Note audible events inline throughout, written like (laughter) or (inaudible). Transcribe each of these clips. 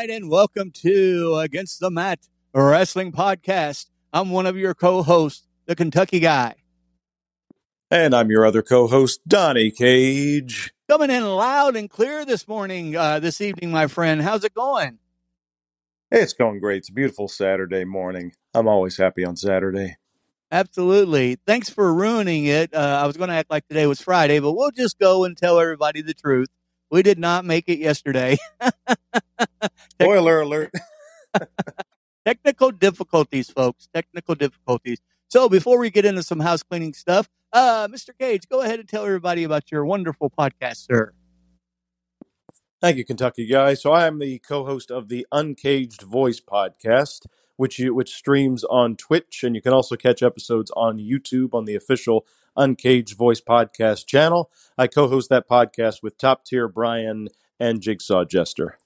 Right, and welcome to Against the Mat Wrestling Podcast. I'm one of your co-hosts, the Kentucky Guy, And I'm your other co-host, Donnie Cage. coming in loud and clear this morning, uh, this evening, my friend. How's it going? It's going great. It's a beautiful Saturday morning. I'm always happy on Saturday. Absolutely. Thanks for ruining it. Uh, I was going to act like today was Friday, but we'll just go and tell everybody the truth. We did not make it yesterday. (laughs) Spoiler alert. (laughs) Technical difficulties, folks. Technical difficulties. So before we get into some house cleaning stuff, uh, Mr. Cage, go ahead and tell everybody about your wonderful podcast, sir. Thank you, Kentucky guy. So I am the co-host of the Uncaged Voice podcast, which you, which streams on Twitch, and you can also catch episodes on YouTube on the official Uncaged Voice podcast channel. I co-host that podcast with Top Tier Brian and Jigsaw Jester.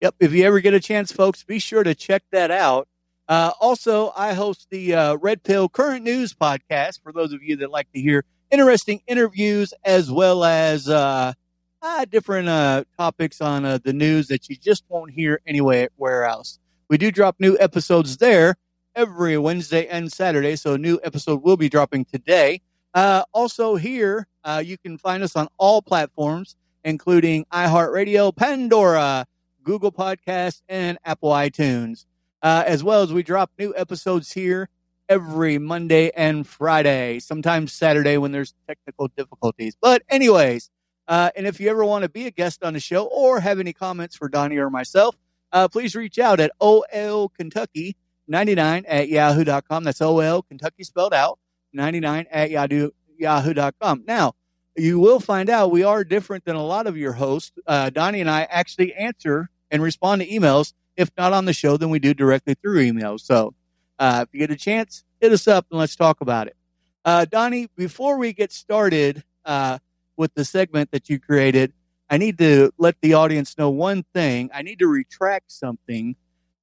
Yep. If you ever get a chance, folks, be sure to check that out. Uh, also, I host the uh, Red Pill Current News podcast for those of you that like to hear interesting interviews as well as uh, uh, different uh, topics on uh, the news that you just won't hear anywhere else. We do drop new episodes there every Wednesday and Saturday, so a new episode will be dropping today. Uh, also, here uh, you can find us on all platforms, including iHeartRadio, Pandora, Google Podcasts, and Apple iTunes. Uh, as well as we drop new episodes here every Monday and Friday, sometimes Saturday when there's technical difficulties. But, anyways, uh, and if you ever want to be a guest on the show or have any comments for Donnie or myself, uh, please reach out at OL Kentucky 99 at yahoo.com. That's OL Kentucky spelled out 99 at yahoo, yahoo.com. Now, you will find out we are different than a lot of your hosts. Uh, Donnie and I actually answer and respond to emails. If not on the show, then we do directly through emails. So uh, if you get a chance, hit us up and let's talk about it. Uh, Donnie, before we get started uh, with the segment that you created, I need to let the audience know one thing. I need to retract something.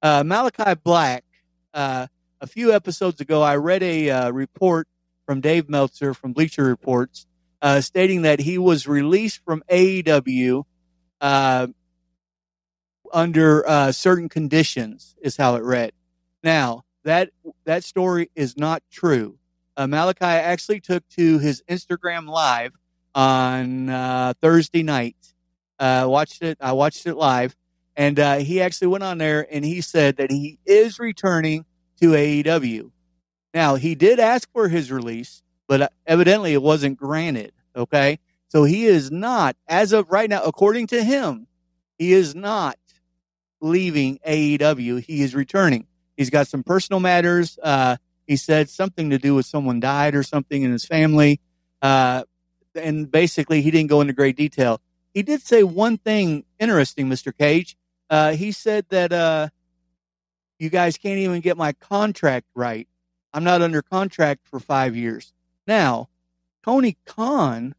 Uh, Malachi Black, uh, a few episodes ago, I read a uh, report from Dave Meltzer from Bleacher Reports uh, stating that he was released from AEW uh, under uh, certain conditions, is how it read. Now that that story is not true. Malachi actually took to his Instagram live on Thursday night. Watched it. I watched it live, and uh, he actually went on there and he said that he is returning to AEW. Now he did ask for his release, but uh, evidently it wasn't granted. Okay, so he is not, as of right now, according to him, he is not leaving AEW. He is returning. He's got some personal matters. Uh, he said something to do with someone died or something in his family. Uh, and basically, he didn't go into great detail. He did say one thing interesting, Mr. Cage. Uh, he said that uh, you guys can't even get my contract right. I'm not under contract for five years. Now, Tony Khan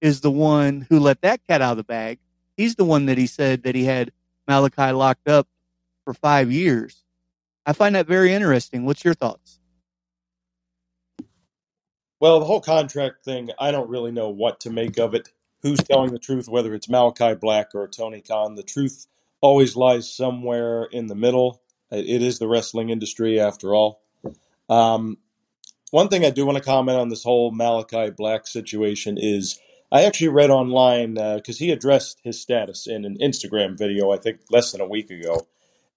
is the one who let that cat out of the bag. He's the one that he said that he had Malachi locked up for five years. I find that very interesting. What's your thoughts? Well, the whole contract thing, I don't really know what to make of it. Who's telling the truth, whether it's Malachi Black or Tony Khan? The truth always lies somewhere in the middle. It is the wrestling industry, after all. Um, one thing I do want to comment on this whole Malachi Black situation is I actually read online because uh, he addressed his status in an Instagram video, I think less than a week ago.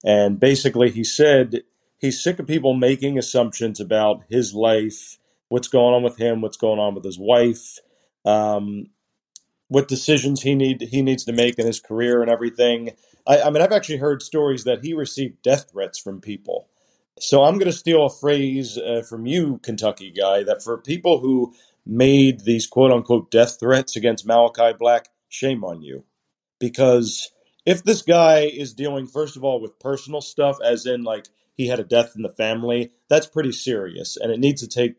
And basically, he said he's sick of people making assumptions about his life, what's going on with him, what's going on with his wife, um, what decisions he need he needs to make in his career and everything. I, I mean, I've actually heard stories that he received death threats from people. So I'm going to steal a phrase uh, from you, Kentucky guy, that for people who made these quote unquote death threats against Malachi Black, shame on you. Because if this guy is dealing, first of all, with personal stuff, as in like he had a death in the family, that's pretty serious and it needs to take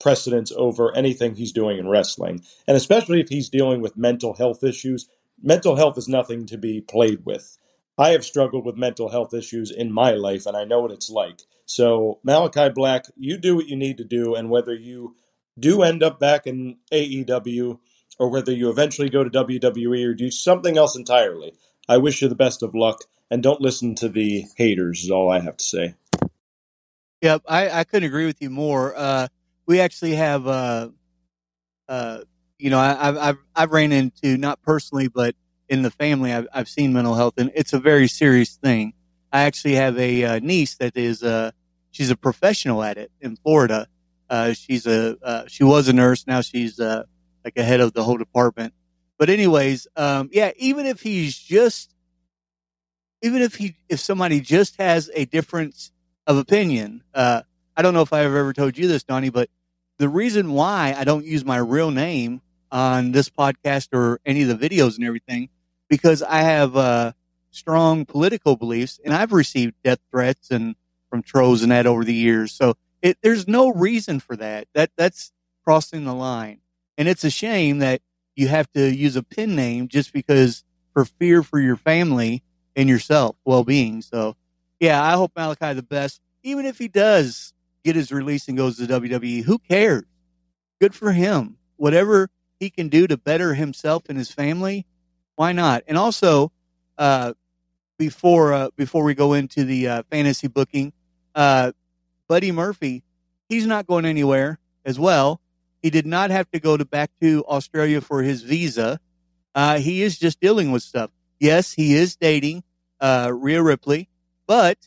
precedence over anything he's doing in wrestling. And especially if he's dealing with mental health issues, mental health is nothing to be played with. I have struggled with mental health issues in my life and I know what it's like. So, Malachi Black, you do what you need to do, and whether you do end up back in AEW or whether you eventually go to WWE or do something else entirely, I wish you the best of luck and don't listen to the haters, is all I have to say. Yep, I, I couldn't agree with you more. Uh, we actually have, uh, uh, you know, I, I've I've ran into not personally, but in the family, I've I've seen mental health, and it's a very serious thing. I actually have a uh, niece that is uh, she's a professional at it in Florida. Uh, she's a uh, she was a nurse, now she's uh, like a head of the whole department. But anyways, um, yeah, even if he's just, even if he if somebody just has a difference of opinion, uh, I don't know if I've ever told you this, Donnie, but the reason why I don't use my real name on this podcast or any of the videos and everything, because I have uh, strong political beliefs and I've received death threats and from trolls and that over the years. So it, there's no reason for that. That that's crossing the line, and it's a shame that you have to use a pen name just because for fear for your family and yourself well being. So yeah, I hope Malachi the best. Even if he does get his release and goes to WWE. Who cares? Good for him. Whatever he can do to better himself and his family, why not? And also, uh, before uh, before we go into the uh, fantasy booking, uh, Buddy Murphy, he's not going anywhere as well. He did not have to go to back to Australia for his visa. Uh, he is just dealing with stuff. Yes, he is dating uh, Rhea Ripley, but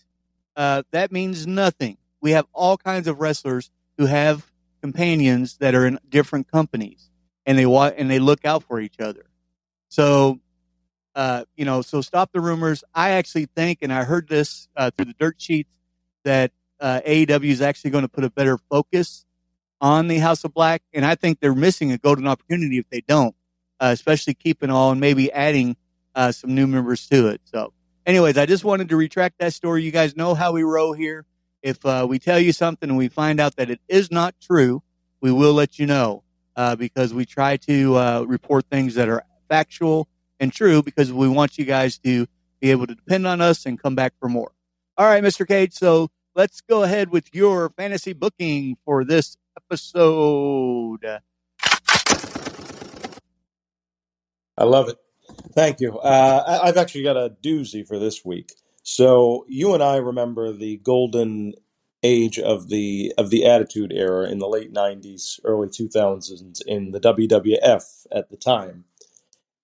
that means nothing we have all kinds of wrestlers who have companions that are in different companies and they want and they look out for each other. So, uh, you know, so stop the rumors. I actually think, and I heard this uh, through the dirt sheets, that uh, AEW is actually going to put a better focus on the House of Black, and I think they're missing a golden opportunity if they don't, uh, especially keeping all and maybe adding uh, some new members to it. So, anyways, I just wanted to retract that story. You guys know how we roll here. If uh, we tell you something and we find out that it is not true, we will let you know uh, because we try to uh, report things that are factual and true because we want you guys to be able to depend on us and come back for more. All right, Mr. Cage. So let's go ahead with your fantasy booking for this episode. I love it. Thank you. Uh, I've actually got a doozy for this week. So you and I remember the golden age of the of the Attitude Era in the late '90s, early 2000s in the WWF at the time,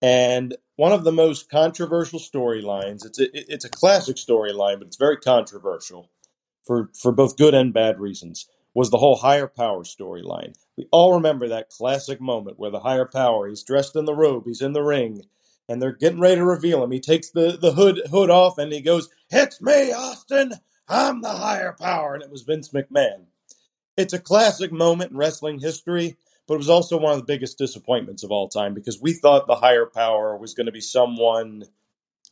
and one of the most controversial storylines. It's a it's a classic storyline, but it's very controversial for for both good and bad reasons. Was the whole higher power storyline? We all remember that classic moment where the higher power he's dressed in the robe, he's in the ring, and they're getting ready to reveal him. He takes the, the hood hood off and he goes, It's me, Austin. I'm the higher power. And it was Vince McMahon. It's a classic moment in wrestling history, but it was also one of the biggest disappointments of all time because we thought the higher power was going to be someone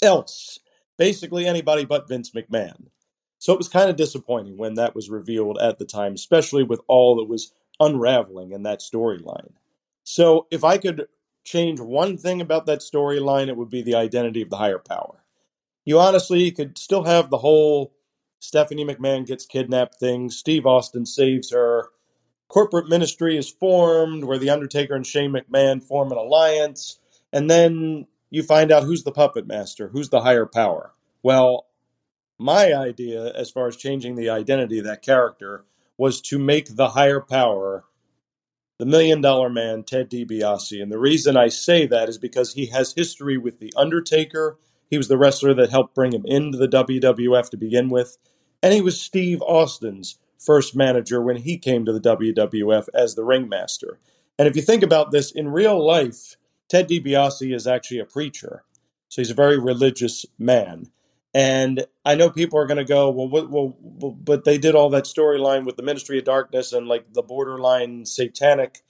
else, basically anybody but Vince McMahon. So it was kind of disappointing when that was revealed at the time, especially with all that was unraveling in that storyline. So if I could change one thing about that storyline, it would be the identity of the higher power. You honestly could still have the whole Stephanie McMahon gets kidnapped things. Steve Austin saves her, corporate ministry is formed where The Undertaker and Shane McMahon form an alliance, and then you find out who's the puppet master, who's the higher power. Well, my idea as far as changing the identity of that character was to make the higher power the million dollar man, Ted DiBiase. And the reason I say that is because he has history with The Undertaker. He was the wrestler that helped bring him into the WWF to begin with. And he was Steve Austin's first manager when he came to the WWF as the ringmaster. And if you think about this in real life, Ted DiBiase is actually a preacher. So he's a very religious man. And I know people are going to go, well, what, well, but they did all that storyline with the Ministry of Darkness and like the borderline satanic,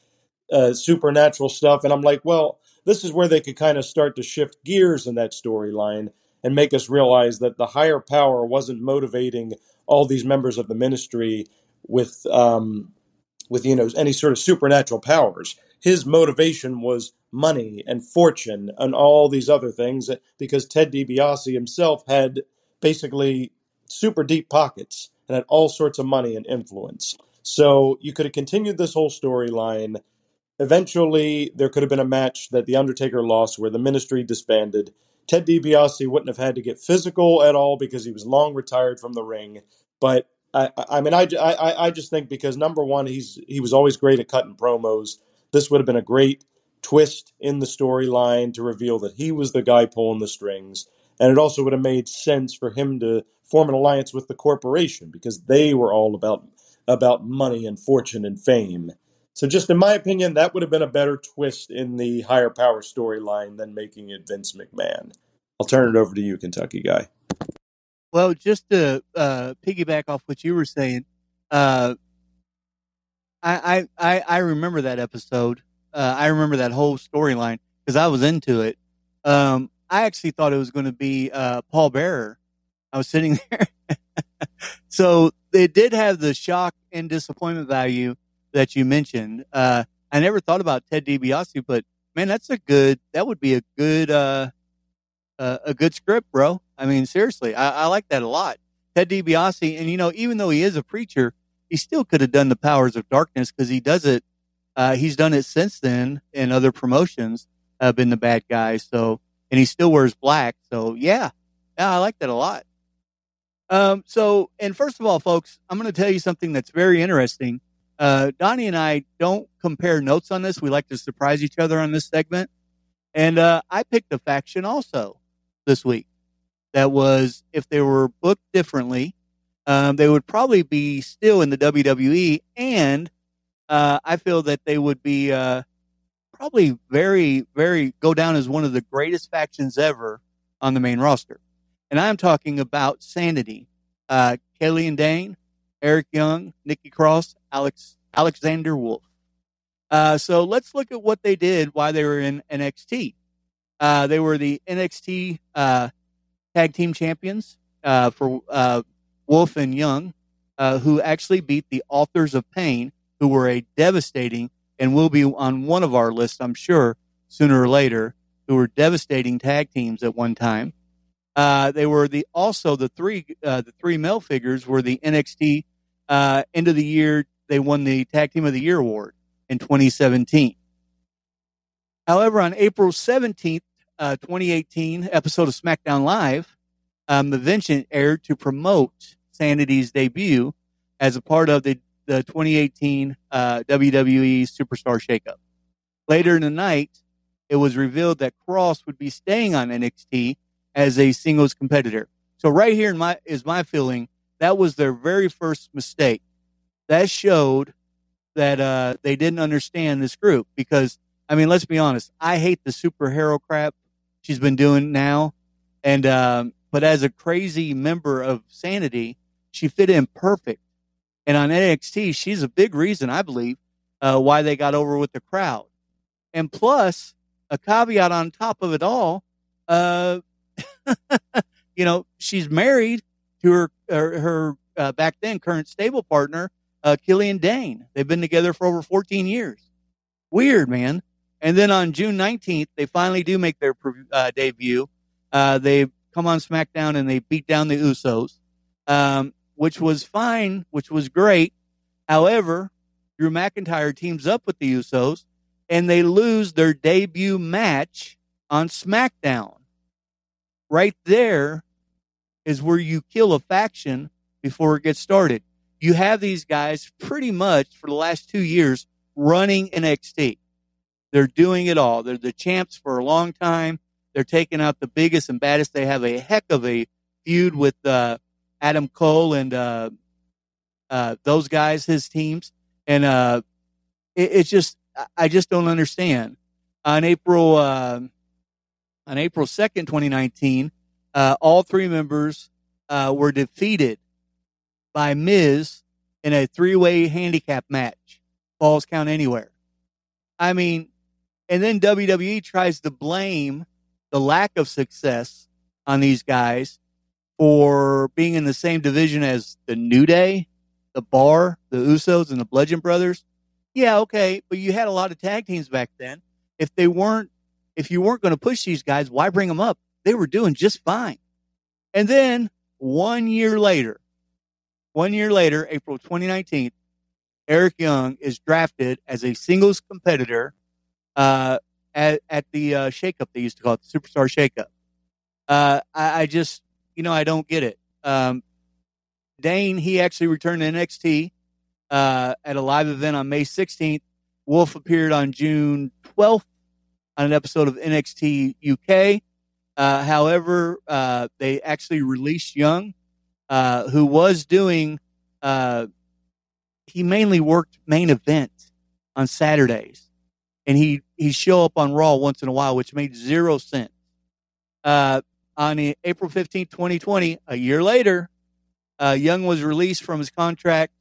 uh, supernatural stuff. And I'm like, well, this is where they could kind of start to shift gears in that storyline and make us realize that the higher power wasn't motivating all these members of the ministry with, um, with you know any sort of supernatural powers. His motivation was money and fortune and all these other things because Ted DiBiase himself had basically super deep pockets and had all sorts of money and influence. So you could have continued this whole storyline. Eventually, there could have been a match that The Undertaker lost where the ministry disbanded. Ted DiBiase wouldn't have had to get physical at all because he was long retired from the ring. But I, I mean, I, I, I just think because number one, he's he was always great at cutting promos. This would have been a great twist in the storyline to reveal that he was the guy pulling the strings. And it also would have made sense for him to form an alliance with the corporation because they were all about about money and fortune and fame. So just in my opinion, that would have been a better twist in the higher power storyline than making it Vince McMahon. I'll turn it over to you, Kentucky guy. Well, just to uh, piggyback off what you were saying, uh, I, I I remember that episode uh, I remember that whole storyline because I was into it. Um, I actually thought it was going to be uh, Paul Bearer. I was sitting (laughs) there. so it did have the shock and disappointment value that you mentioned. Uh, I never thought about Ted DiBiase, but man, that's a good, that would be a good, uh, uh, a good script, bro. I mean, seriously, I, I like that a lot. Ted DiBiase, and you know, even though he is a preacher, he still could have done the powers of darkness because he does it uh, he's done it since then in other promotions. Uh, been the bad guy. So, and he still wears black. So, yeah, yeah, I like that a lot. Um, so, and first of all, folks, I'm going to tell you something that's very interesting. Uh, Donnie and I don't compare notes on this. We like to surprise each other on this segment. And uh, I picked a faction also this week that was, if they were booked differently, um, they would probably be still in the WWE and uh, I feel that they would be uh, probably very, very go down as one of the greatest factions ever on the main roster. And I'm talking about Sanity, uh, and Dain, Eric Young, Nikki Cross, Alex Alexander Wolf. Uh, so let's look at what they did while they were in NXT. Uh, they were the NXT uh, tag team champions uh, for uh, Wolf and Young, uh, who actually beat the Authors of Pain who were a devastating and will be on one of our lists, I'm sure, sooner or later, who were devastating tag teams at one time. Uh, they were the also the three uh, the three male figures were the NXT uh, end of the year. They won the Tag Team of the Year award in 2017. However, on April 17th, uh, 2018, episode of SmackDown Live, um, the Vengeance aired to promote Sanity's debut as a part of the the 2018 uh, WWE Superstar Shakeup. Later in the night, it was revealed that Cross would be staying on NXT as a singles competitor. So right here in my is my feeling that was their very first mistake. That showed that uh, they didn't understand this group because I mean, let's be honest. I hate the superhero crap she's been doing now, and um, but as a crazy member of Sanity, she fit in perfect and on NXT, she's a big reason, I believe, uh, why they got over with the crowd. And plus, a caveat on top of it all, uh, (laughs) you know, she's married to her her, her uh, back then current stable partner, uh, Killian Dain. They've been together for over 14 years. Weird, man. And then on June 19th, they finally do make their uh, debut. Uh, they come on SmackDown and they beat down the Usos. Um, which was fine, which was great. However, Drew McIntyre teams up with the Usos and they lose their debut match on SmackDown. Right there is where you kill a faction before it gets started. You have these guys pretty much for the last two years running NXT. They're doing it all. They're the champs for a long time. They're taking out the biggest and baddest. They have a heck of a feud with uh, Adam Cole and uh, uh, those guys, his teams, and uh, it, it's just I just don't understand. On April uh, on April second, twenty nineteen, uh, all three members uh, were defeated by Miz in a three way handicap match. Falls count anywhere. I mean, and then WWE tries to blame the lack of success on these guys for being in the same division as the New Day, the Bar, the Usos, and the Bludgeon Brothers. Yeah, okay, but you had a lot of tag teams back then. If they weren't, if you weren't going to push these guys, why bring them up? They were doing just fine. And then one year later, one year later, April 2019, Eric Young is drafted as a singles competitor uh, at, at the uh, shakeup they used to call it, the Superstar Shakeup. Uh, I, I just you know, I don't get it. Um, Dain, he actually returned to NXT uh, at a live event on May 16th. Wolf appeared on June 12th on an episode of NXT UK. Uh, however, uh, they actually released Young, uh, who was doing, uh, he mainly worked main event on Saturdays. And he, he show up on Raw once in a while, which made zero sense. Uh, on April 15, 2020, a year later, uh, Young was released from his contract.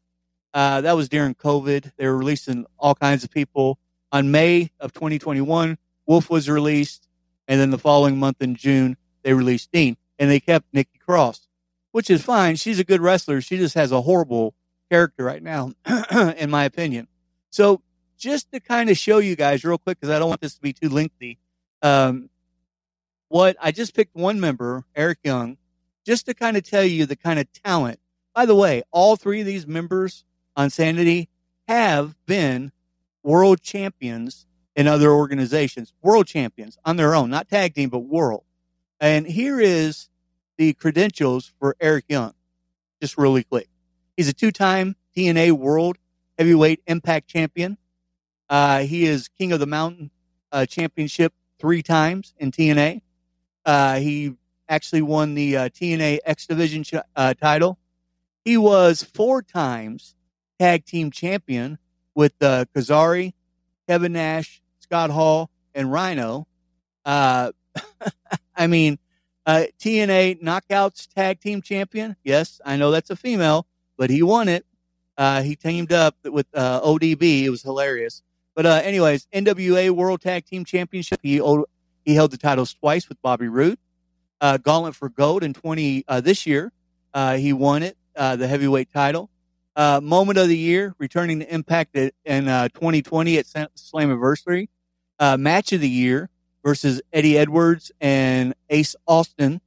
That was during COVID. They were releasing all kinds of people. On May of 2021, Wolf was released. And then the following month in June, they released Dean. And they kept Nikki Cross, which is fine. She's a good wrestler. She just has a horrible character right now, (clears throat) in my opinion. So just to kind of show you guys real quick, because I don't want this to be too lengthy, um, what I just picked one member, Eric Young, just to kind of tell you the kind of talent. By the way, all three of these members on Sanity have been world champions in other organizations, world champions on their own, not tag team, but world. And here is the credentials for Eric Young, just really quick. He's a two time TNA World Heavyweight Impact Champion. Uh, he is King of the Mountain uh, Championship three times in TNA. Uh, he actually won the uh, TNA X Division ch- uh, title. He was four times tag team champion with uh, Kazari, Kevin Nash, Scott Hall, and Rhino. Uh, (laughs) I mean, uh, TNA Knockouts tag team champion. Yes, I know that's a female, but he won it. Uh, he teamed up with uh, ODB. It was hilarious. But uh, anyways, NWA World Tag Team Championship. He he held the titles twice with Bobby Roode. Uh, Gauntlet for Gold in 20 uh, this year. Uh, he won it, the heavyweight title. Uh, moment of the year, returning to Impact in 2020 uh, at Slammiversary. match of the year versus Eddie Edwards and Ace Austin.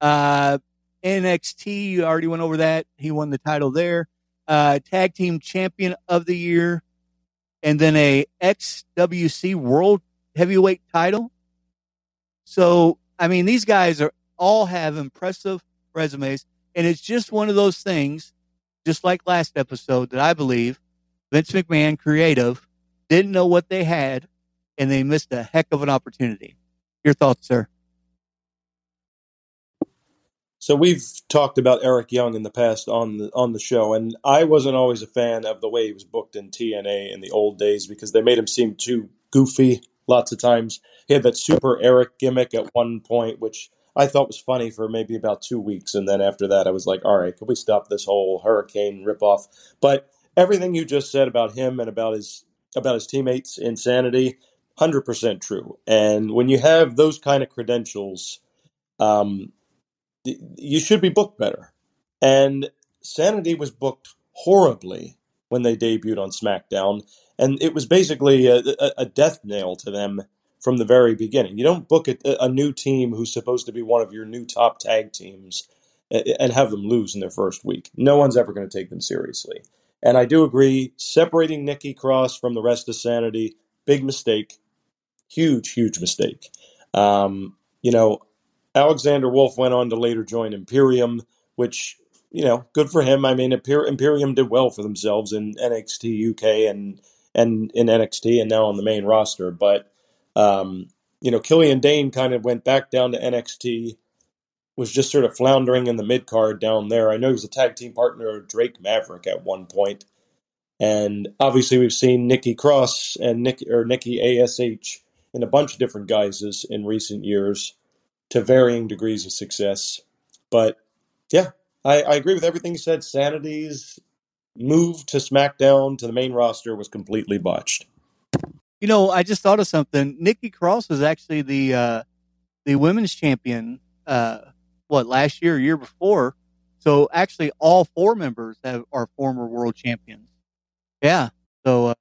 NXT, you already went over that. He won the title there. tag team champion of the year, and then a XWC World Heavyweight title. So, I mean, these guys are all have impressive resumes, and it's just one of those things, just like last episode, that I believe Vince McMahon, creative, didn't know what they had, and they missed a heck of an opportunity. Your thoughts, sir? So we've talked about Eric Young in the past on the on the show, and I wasn't always a fan of the way he was booked in TNA in the old days because they made him seem too goofy lots of times. He had that super Eric gimmick at one point, which I thought was funny for maybe about two weeks. And then after that, I was like, all right, can we stop this whole hurricane ripoff? But everything you just said about him and about his about his teammates' insanity, hundred percent true. And when you have those kind of credentials, um, you should be booked better. And Sanity was booked horribly when they debuted on SmackDown, and it was basically a, a, death nail to them from the very beginning. You don't book a, a, new team who's supposed to be one of your new top tag teams and have them lose in their first week. No one's ever going to take them seriously. And I do agree, separating Nikki Cross from the rest of Sanity, big mistake, huge, huge mistake. Um, you know, Alexander Wolf went on to later join Imperium, which you know, good for him. I mean, Imperium did well for themselves in NXT UK and and in NXT and now on the main roster. But um, you know, Killian Dain kind of went back down to NXT, was just sort of floundering in the mid card down there. I know he was a tag team partner of Drake Maverick at one point. And obviously, we've seen Nikki Cross and Nick or Nikki Ash in a bunch of different guises in recent years to varying degrees of success. But yeah, I, I agree with everything you said. Sanity's move to SmackDown to the main roster was completely botched. You know, I just thought of something. Nikki Cross was actually the uh, the women's champion. Uh, what last year, year before? So actually, all four members have, are former world champions. Yeah. So. Uh,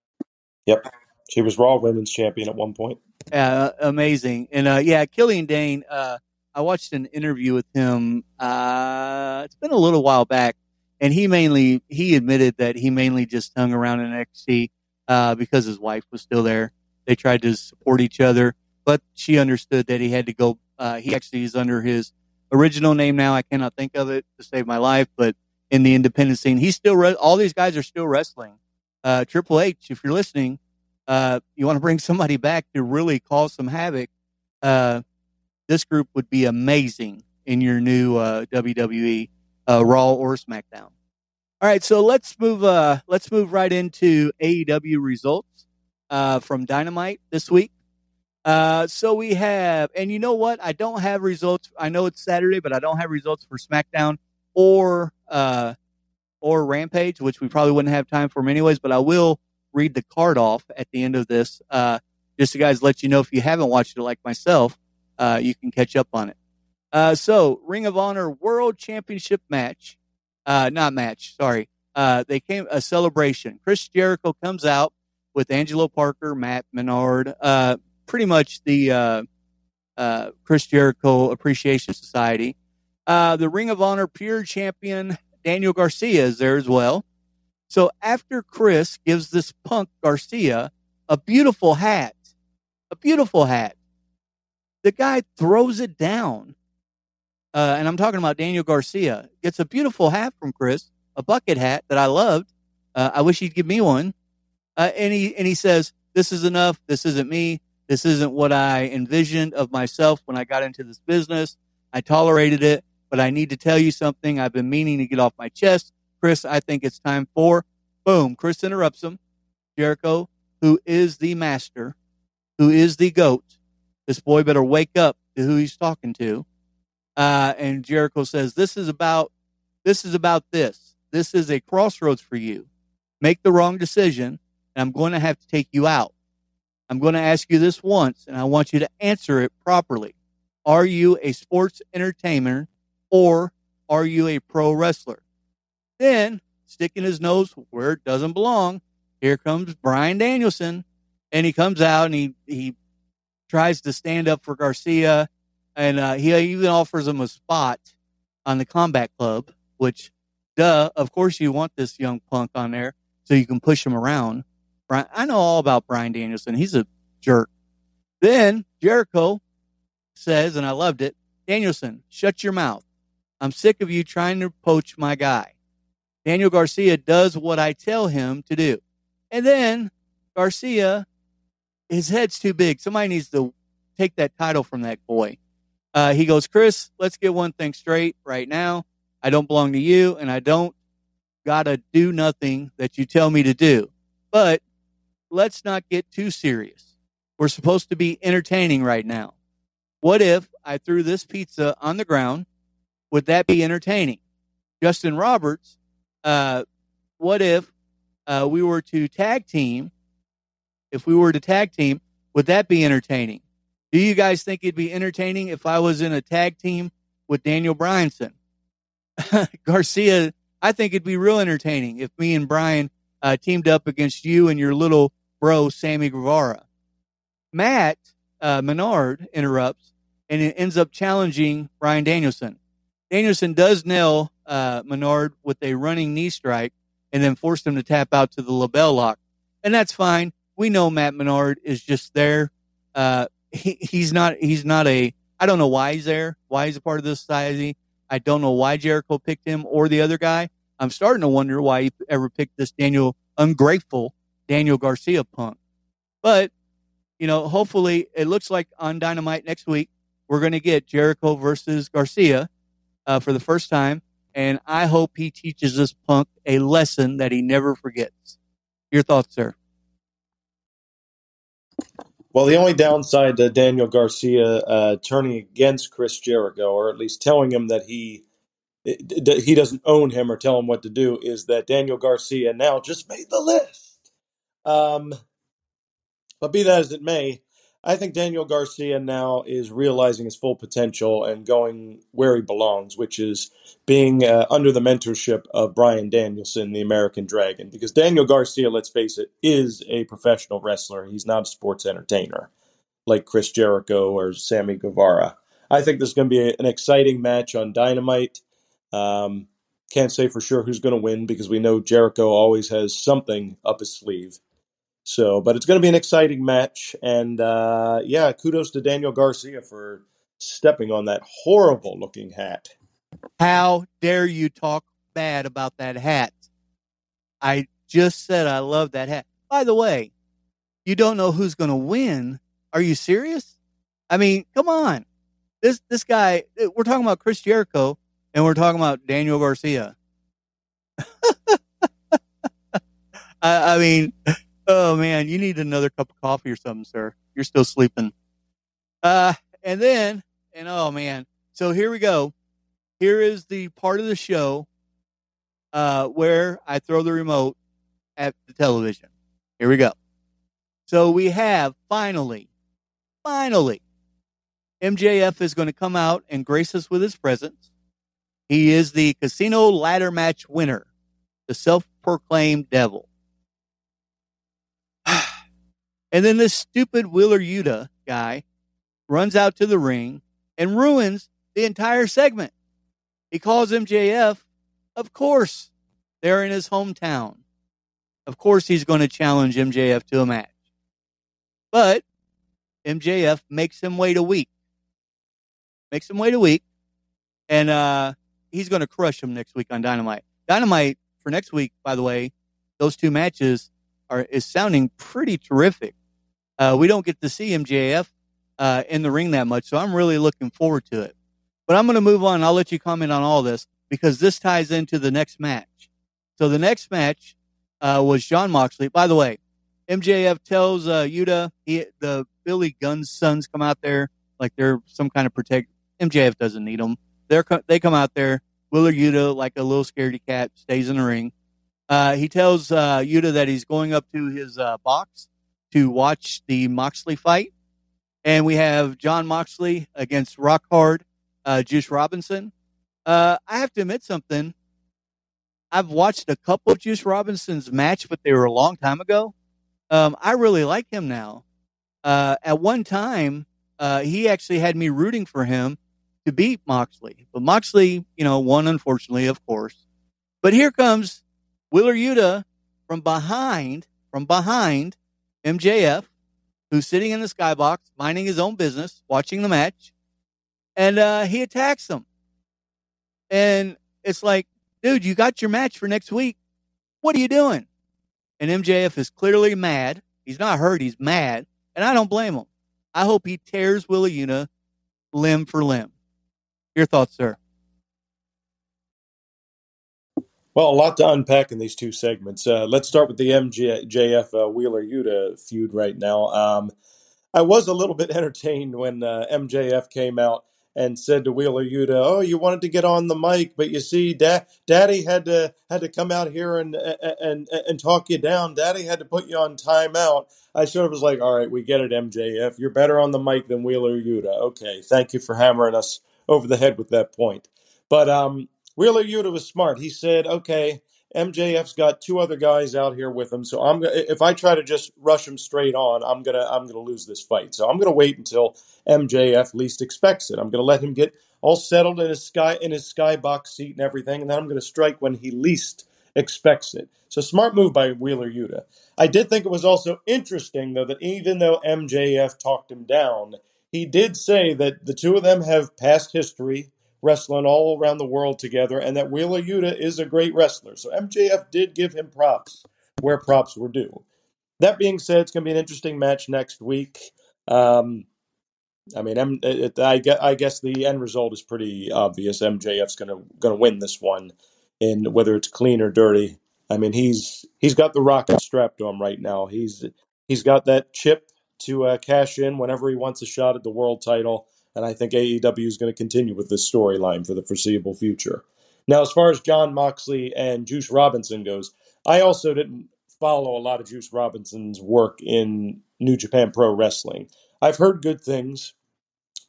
yep. She was Raw Women's Champion at one point. Uh, amazing. And uh, yeah, Killian Dain. Uh, I watched an interview with him. Uh, it's been a little while back, and he mainly he admitted that he mainly just hung around in NXT uh, because his wife was still there. They tried to support each other, but she understood that he had to go. Uh, he actually is under his original name now. I cannot think of it to save my life, but in the independent scene, he's still re- all these guys are still wrestling. Uh, Triple H, if you're listening, uh, you want to bring somebody back to really cause some havoc. Uh, this group would be amazing in your new uh, WWE uh, Raw or SmackDown. All right, so let's move. Uh, let's move right into AEW results uh, from Dynamite this week. Uh, so we have, and you know what? I don't have results. I know it's Saturday, but I don't have results for SmackDown or uh, or Rampage, which we probably wouldn't have time for anyways. But I will read the card off at the end of this, uh, just to guys let you know if you haven't watched it like myself, uh, you can catch up on it. Uh, so, Ring of Honor World Championship match, uh, not match, sorry. Uh, they came a celebration. Chris Jericho comes out with Angelo Parker, Matt Menard, uh, pretty much the Chris Jericho Appreciation Society. the Ring of Honor Pure Champion Daniel Garcia is there as well. So after Chris gives this punk Garcia a beautiful hat, a beautiful hat, the guy throws it down. Uh, and I'm talking about Daniel Garcia. Gets a beautiful hat from Chris, a bucket hat that I loved. Uh, I wish he'd give me one. Uh, and he and he says, "This is enough. This isn't me. This isn't what I envisioned of myself when I got into this business. I tolerated it, but I need to tell you something. I've been meaning to get off my chest. Chris, I think it's time for boom. Chris interrupts him. Jericho, who is the master, who is the goat. This boy better wake up to who he's talking to. Uh, and Jericho says, "This is about, this is about this. This is a crossroads for you. Make the wrong decision, and I'm going to have to take you out. I'm going to ask you this once, and I want you to answer it properly. Are you a sports entertainer, or are you a pro wrestler?" Then, sticking his nose where it doesn't belong, here comes Brian Danielson. And he comes out and he, he tries to stand up for Garcia. And uh, he even offers him a spot on the Combat Club, which, duh, of course you want this young punk on there so you can push him around. Brian, I know all about Brian Danielson. He's a jerk. Then Jericho says, and I loved it Danielson, shut your mouth. I'm sick of you trying to poach my guy. Daniel Garcia does what I tell him to do. And then Garcia, his head's too big. Somebody needs to take that title from that boy. Uh, he goes, Chris, let's get one thing straight right now. I don't belong to you, and I don't gotta do nothing that you tell me to do. But let's not get too serious. We're supposed to be entertaining right now. What if I threw this pizza on the ground? Would that be entertaining? Justin Roberts uh, what if uh, we were to tag team? If we were to tag team, would that be entertaining? Do you guys think it'd be entertaining if I was in a tag team with Daniel Bryanson? (laughs) Garcia, I think it'd be real entertaining if me and Brian uh, teamed up against you and your little bro, Sammy Guevara. Matt uh, Menard interrupts and it ends up challenging Brian Danielson. Danielson does nail uh, Menard with a running knee strike and then forced him to tap out to the LeBell Lock. And that's fine. We know Matt Menard is just there. Uh, he, he's not, he's not a, I don't know why he's there, why he's a part of this society. I don't know why Jericho picked him or the other guy. I'm starting to wonder why he ever picked this Daniel ungrateful Daniel Garcia punk. But, you know, hopefully it looks like on Dynamite next week, we're going to get Jericho versus Garcia uh, for the first time. And I hope he teaches this punk a lesson that he never forgets. Your thoughts, sir? Well, the only downside to Daniel Garcia uh, turning against Chris Jericho, or at least telling him that he that he doesn't own him or tell him what to do, is that Daniel Garcia now just made the list. Um, but be that as it may, I think Daniel Garcia now is realizing his full potential and going where he belongs, which is being uh, under the mentorship of Brian Danielson, the American Dragon. Because Daniel Garcia, let's face it, is a professional wrestler. He's not a sports entertainer like Chris Jericho or Sammy Guevara. I think this is going to be an exciting match on Dynamite. Um, can't say for sure who's going to win because we know Jericho always has something up his sleeve. So, but it's going to be an exciting match, and uh, yeah, kudos to Daniel Garcia for stepping on that horrible looking hat. How dare you talk bad about that hat? I just said I love that hat. By the way, you don't know who's going to win. Are you serious? I mean, come on. This this guy, we're talking about Chris Jericho and we're talking about Daniel Garcia. (laughs) I, I mean, Oh man, you need another cup of coffee or something, sir. You're still sleeping. Uh, and then, and oh man, so here we go. Here is the part of the show uh, where I throw the remote at the television. Here we go. So we have finally, finally, MJF is going to come out and grace us with his presence. He is the casino ladder match winner, the self proclaimed devil. And then this stupid Wheeler Yuta guy runs out to the ring and ruins the entire segment. He calls MJF. Of course, they're in his hometown. Of course, he's going to challenge MJF to a match. But MJF makes him wait a week. Makes him wait a week. And uh, he's going to crush him next week on Dynamite. Dynamite for next week, by the way, those two matches are is sounding pretty terrific. Uh, we don't get to see MJF uh, in the ring that much, so I'm really looking forward to it. But I'm going to move on. I'll let you comment on all this because this ties into the next match. So the next match uh, was Jon Moxley. By the way, MJF tells uh, Yuta he, the Billy Gunn's sons come out there like they're some kind of protect. MJF doesn't need them. They're they come out there. Wheeler Yuta, like a little scaredy cat, stays in the ring. Uh, he tells uh, Yuta that he's going up to his uh, box to watch the Moxley fight. And we have Jon Moxley against Rock Hard uh, Juice Robinson. Uh, I have to admit something. I've watched a couple of Juice Robinson's match, but they were a long time ago. Um, I really like him now. Uh, at one time, he actually had me rooting for him to beat Moxley, but Moxley, you know, won unfortunately, of course. But here comes Wheeler Yuta from behind, from behind, MJF, who's sitting in the skybox, minding his own business, watching the match, and uh, he attacks him. And it's like, dude, you got your match for next week. What are you doing? And MJF is clearly mad. He's not hurt, he's mad. And I don't blame him. I hope he tears Wheeler Yuta limb for limb. Your thoughts, sir? Well, a lot to unpack in these two segments. Uh, let's start with the MJF uh, Wheeler Yuta feud right now. Um, I was a little bit (laughs) entertained when uh, MJF came out and said to Wheeler Yuta, "Oh, you wanted to get on the mic, but you see, da- Daddy had to had to come out here and and and talk you down. Daddy had to put you on timeout." I sort of was like, "All right, we get it, MJF. You're better on the mic than Wheeler Yuta. Okay, thank you for hammering us over the head with that point." But um, Wheeler Yuta was smart. He said, "Okay, MJF's got two other guys out here with him, so I'm if I try to just rush him straight on, I'm gonna I'm gonna lose this fight. So I'm gonna wait until MJF least expects it. I'm gonna let him get all settled in his sky in his skybox seat and everything, and then I'm gonna strike when he least expects it. So smart move by Wheeler Yuta. I did think it was also interesting though that even though MJF talked him down, he did say that the two of them have past history wrestling all around the world together, and that Wheeler Yuta is a great wrestler. So MJF did give him props where props were due. that being said, it's going to be an interesting match next week. Um, I mean, M- it, I, guess, I guess the end result is pretty obvious. MJF's going to going to win this one, in whether it's clean or dirty. I mean, he's he's got the rocket strapped to him right now. He's he's got that chip to uh, cash in whenever he wants a shot at the world title, and I think AEW is going to continue with this storyline for the foreseeable future. Now, as far as Jon Moxley and Juice Robinson goes, I also didn't follow a lot of Juice Robinson's work in New Japan Pro Wrestling. I've heard good things.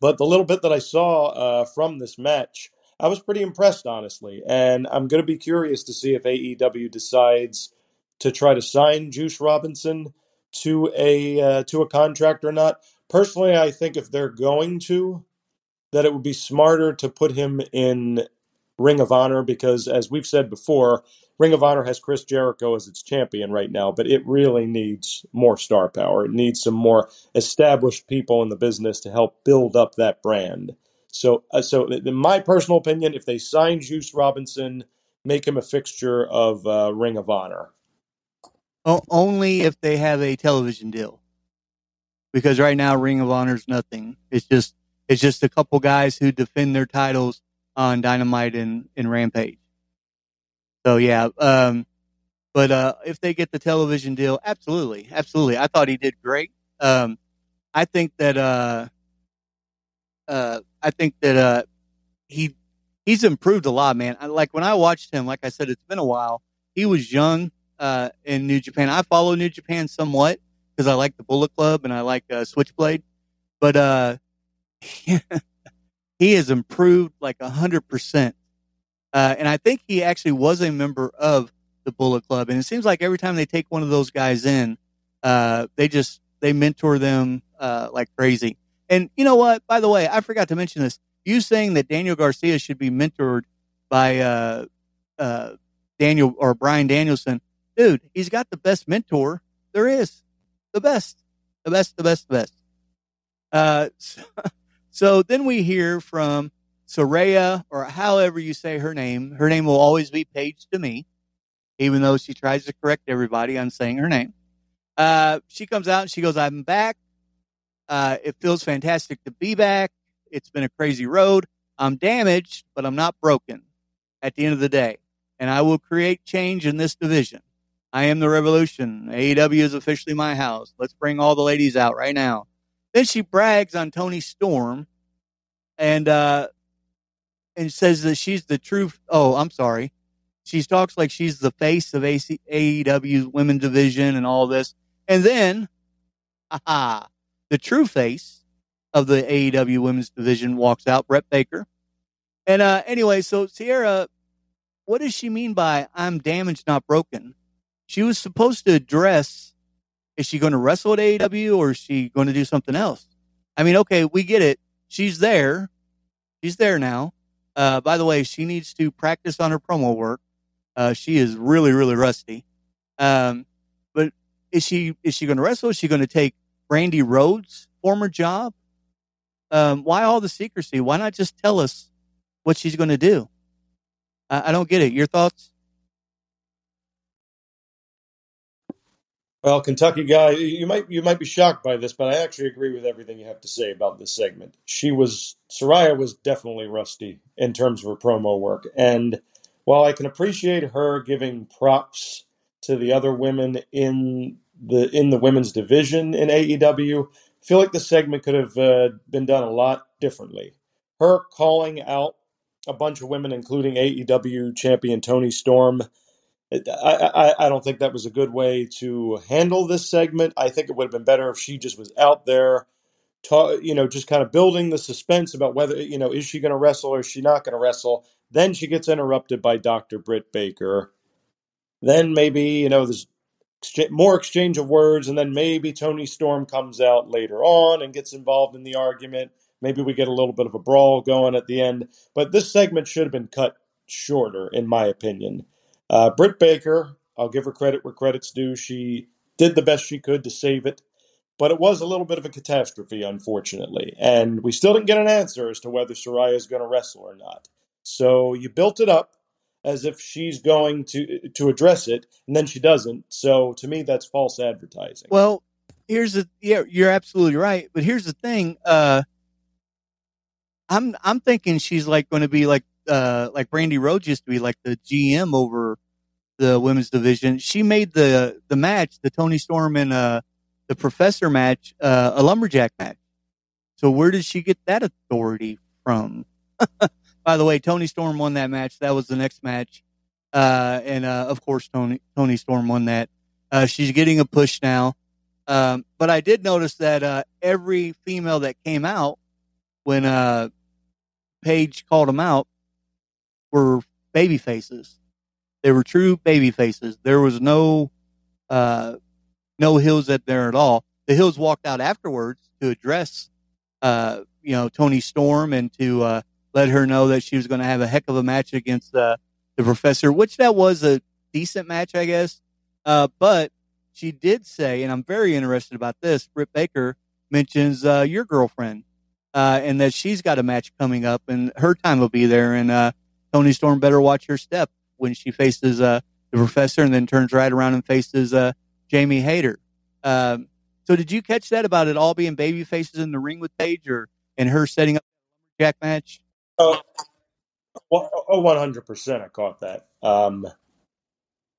But the little bit that I saw uh, from this match, I was pretty impressed, honestly. And I'm going to be curious to see if AEW decides to try to sign Juice Robinson to a uh, to a contract or not. Personally, I think if they're going to, that it would be smarter to put him in Ring of Honor because, as we've said before, Ring of Honor has Chris Jericho as its champion right now, but it really needs more star power. It needs some more established people in the business to help build up that brand. So, uh, so in my personal opinion, if they sign Juice Robinson, make him a fixture of uh, Ring of Honor. O- only if they have a television deal, because right now Ring of Honor is nothing. It's just it's just a couple guys who defend their titles on Dynamite and, and Rampage. So yeah, um, but uh, if they get the television deal, absolutely, absolutely. I thought he did great. Um, I think that uh, uh, I think that uh, he he's improved a lot, man. I, like when I watched him, like I said, it's been a while. He was young uh, in New Japan. I follow New Japan somewhat because I like the Bullet Club and I like uh, Switchblade, but uh, (laughs) he has improved like a hundred percent. Uh, and I think he actually was a member of the Bullet Club. And it seems like every time they take one of those guys in, uh, they just they mentor them uh, like crazy. And you know what? By the way, I forgot to mention this. You saying that Daniel Garcia should be mentored by Daniel or Bryan Danielson, dude. He's got the best mentor there is, the best, the best, the best, the best. Uh, so, (laughs) so then we hear from Saraya, or however you say her name. Her name will always be Paige to me, even though she tries to correct everybody on saying her name. Uh, she comes out and she goes, I'm back. Uh, it feels fantastic to be back. It's been a crazy road. I'm damaged, but I'm not broken at the end of the day. And I will create change in this division. I am the revolution. AEW is officially my house. Let's bring all the ladies out right now. Then she brags on Toni Storm and uh, and says that she's the true. Oh, I'm sorry. She talks like she's the face of AC, AEW's women division and all this. And then, aha, the true face of the AEW women's division walks out, Britt Baker. And uh, anyway, so Sierra, what does she mean by I'm damaged, not broken? She was supposed to address is she going to wrestle at AEW or is she going to do something else? I mean, okay, we get it. She's there. She's there now. Uh, by the way, she needs to practice on her promo work. Uh, she is really, really rusty. Um, but is she is she going to wrestle? Is she going to take Brandi Rhodes' former job? Um, why all the secrecy? Why not just tell us what she's going to do? I, I don't get it. Your thoughts? Well, Kentucky guy, you might you might be shocked by this, but I actually agree with everything you have to say about this segment. She was Saraya was definitely rusty in terms of her promo work, and while I can appreciate her giving props to the other women in the in the women's division in AEW, I feel like the segment could have uh, been done a lot differently. Her calling out a bunch of women, including AEW champion Toni Storm I, I, I don't think that was a good way to handle this segment. I think it would have been better if she just was out there, ta- you know, just kind of building the suspense about whether, you know, is she going to wrestle or is she not going to wrestle. Then she gets interrupted by Dr. Britt Baker. Then maybe, you know, there's more exchange of words, and then maybe Toni Storm comes out later on and gets involved in the argument. Maybe we get a little bit of a brawl going at the end. But this segment should have been cut shorter, in my opinion. Uh, Britt Baker, I'll give her credit where credit's due. She did the best she could to save it, but it was a little bit of a catastrophe, unfortunately. And we still didn't get an answer as to whether Saraya is going to wrestle or not. So you built it up. as if she's going to to address it, and then she doesn't. So to me, that's false advertising. Well, here's the yeah, you're absolutely right. But here's the thing. Uh, I'm I'm thinking she's like going to be like uh like Brandi Rhodes used to be like the GM over the women's division. She made the the match, the Toni Storm and uh the Professor match, uh, a lumberjack match. So where did she get that authority from? (laughs) By the way, Toni Storm won that match. That was the next match, uh, and uh, of course Tony Toni Storm won that. Uh, she's getting a push now. Um, but I did notice that uh, every female that came out when Paige called them out were baby faces. They were true baby faces. There was no uh, no Hills at there at all. The Hills walked out afterwards to address uh, you know Toni Storm and to uh, let her know that she was going to have a heck of a match against uh, the Professor, which that was a decent match, I guess. Uh, but she did say, and I'm very interested about this. Britt Baker mentions uh, your girlfriend, uh, and that she's got a match coming up, and her time will be there. And Toni Storm better watch her step when she faces uh, the professor, and then turns right around and faces uh, Jamie Hayter. Um, so, did you catch that about it all being baby faces in the ring with Paige, or and her setting up a jack match? Oh, oh, 100%. I caught that. Um,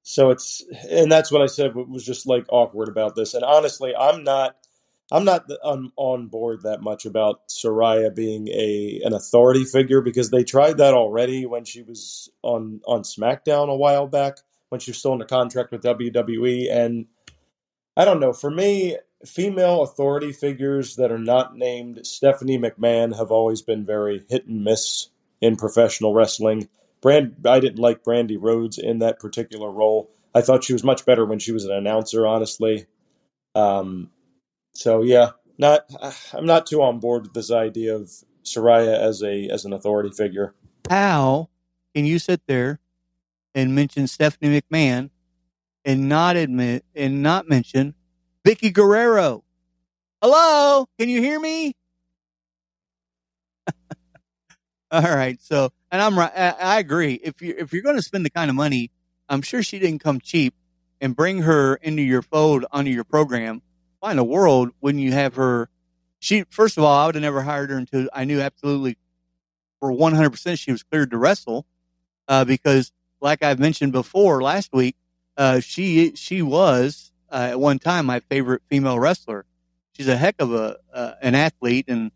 so it's, and that's what I said was just like awkward about this. And honestly, I'm not, I'm not on, on board that much about Saraya being a an authority figure because they tried that already when she was on on SmackDown a while back when she was still in a contract with WWE. And I don't know. For me, female authority figures that are not named Stephanie McMahon have always been very hit and miss in professional wrestling. Brand, I didn't like Brandi Rhodes in that particular role. I thought she was much better when she was an announcer, honestly. Um, so yeah, not I'm not too on board with this idea of Saraya as a as an authority figure. How can you sit there and mention Stephanie McMahon and not admit and not mention Vickie Guerrero? Hello, can you hear me? (laughs) All right, so and I'm right. I agree. If you if you're going to spend the kind of money, I'm sure she didn't come cheap, and bring her into your fold onto your program. Why in the world wouldn't you have her? She first of all, I would have never hired her until I knew absolutely for 100 percent she was cleared to wrestle, uh, because like I've mentioned before last week, uh, she she was uh, at one time my favorite female wrestler. She's a heck of a uh, an athlete and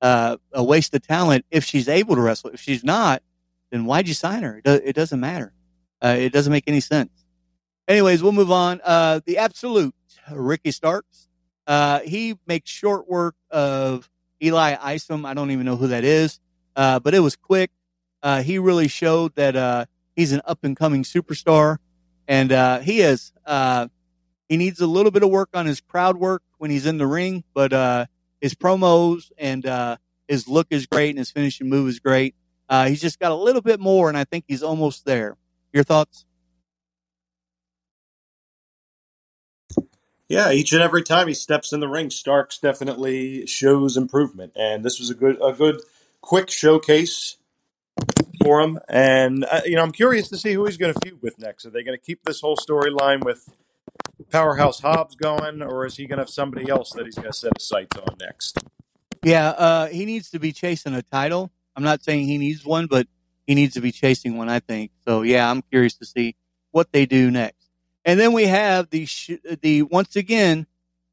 uh, a waste of talent if she's able to wrestle. If she's not, then why'd you sign her? It, do, it doesn't matter. Uh, it doesn't make any sense. Anyways, we'll move on. The absolute Ricky Starks. Uh, he makes short work of Eli Isom. I don't even know who that is, uh, but it was quick. Uh, he really showed that he's an up and coming superstar, and he is. he needs a little bit of work on his crowd work when he's in the ring, but his promos and uh, his look is great and his finishing move is great. Uh, he's just got a little bit more, and I think he's almost there. Your thoughts? Yeah, each and every time he steps in the ring, Starks definitely shows improvement, and this was a good, a good, quick showcase for him. And uh, you know, I'm curious to see who he's going to feud with next. Are they going to keep this whole storyline with Powerhouse Hobbs going, or is he going to have somebody else that he's going to set his sights on next? Yeah, uh, he needs to be chasing a title. I'm not saying he needs one, but he needs to be chasing one. I think so. Yeah, I'm curious to see what they do next. And then we have the sh- the once again,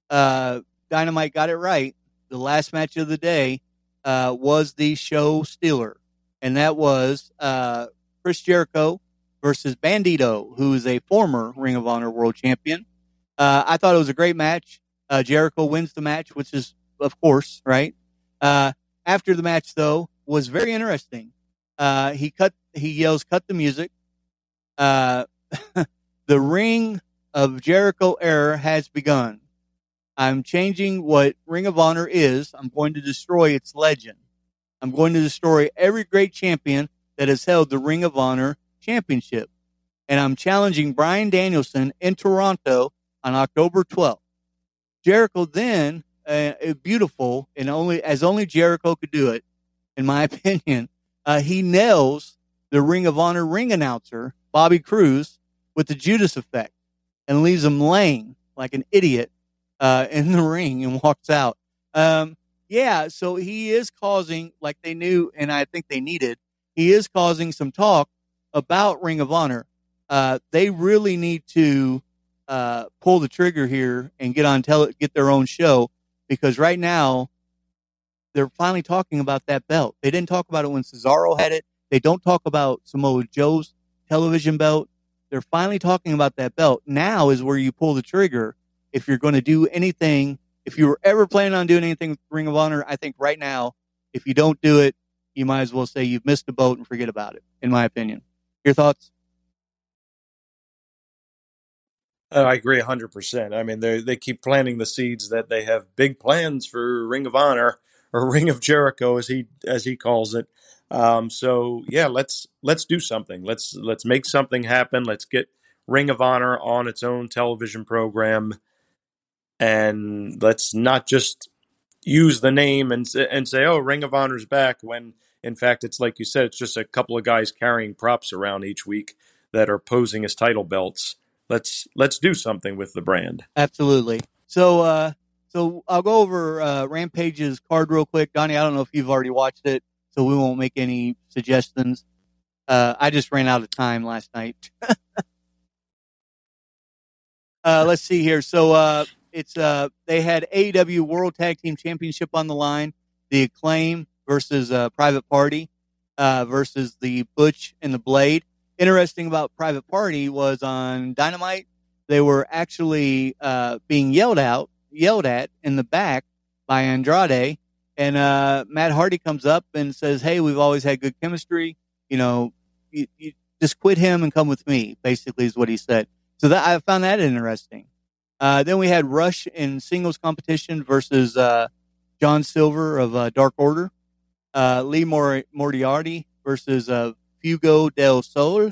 uh, Dynamite got it right. The last match of the day uh, was the show stealer, and that was uh, Chris Jericho versus Bandito, who is a former Ring of Honor World Champion. Uh, I thought it was a great match. Uh, Jericho wins the match, which is, of course, right. Uh, after the match, though, was very interesting. He cut, he yells, "Cut the music!" (laughs) The ring of Jericho error has begun. I'm changing what Ring of Honor is. I'm going to destroy its legend. I'm going to destroy every great champion that has held the Ring of Honor championship. And I'm challenging Bryan Danielson in Toronto on October 12th. Jericho then, uh, beautiful and only as only Jericho could do it, in my (laughs) opinion, uh, he nails the Ring of Honor ring announcer, Bobby Cruise, with the Judas effect and leaves him laying like an idiot uh, (laughs) in the ring and walks out. Um, yeah, so he is causing, like they knew, and I think they needed, he is causing some talk about Ring of Honor. Uh, they really need to uh, pull the trigger here and get on tele- get their own show because right now they're finally talking about that belt. They didn't talk about it when Cesaro had it. They don't talk about Samoa Joe's television belt. They're finally talking about that belt. Now is where you pull the trigger if you're going to do anything. If you were ever planning on doing anything with Ring of Honor, I think right now, if you don't do it, you might as well say you've missed the boat and forget about it. In my opinion, your thoughts? Uh, I agree 100%. I mean, they they keep planting the seeds that they have big plans for Ring of Honor or Ring of Jericho as he as he calls it. Um, so yeah, let's let's do something. Let's let's make something happen. Let's get Ring of Honor on its own television program and let's not just use the name and and say, "Oh, Ring of Honor's back." When in fact, it's like you said, it's just a couple of guys carrying props around each week that are posing as title belts. Let's let's do something with the brand. Absolutely. So, uh, so I'll go over uh, Rampage's card real quick, Donnie. I don't know if you've already watched it, so we won't make any suggestions. Uh, I just ran out of time last night. (laughs) uh, let's see here. So, uh, it's uh they had AEW World Tag Team Championship on the line, the Acclaim versus uh, Private Party uh, versus the Butch and the Blade. Interesting about Private Party was on Dynamite. They were actually being yelled out, yelled at in the back by Andrade, and uh, Matt Hardy comes up and says, "Hey, we've always had good chemistry. You know, you, you just quit him and come with me." Basically, is what he said. So that I found that interesting. Uh, then we had Rush in singles competition versus uh, John Silver of uh, Dark Order. Uh, Lee Mor- Moriarty versus uh, Fuego del Sol.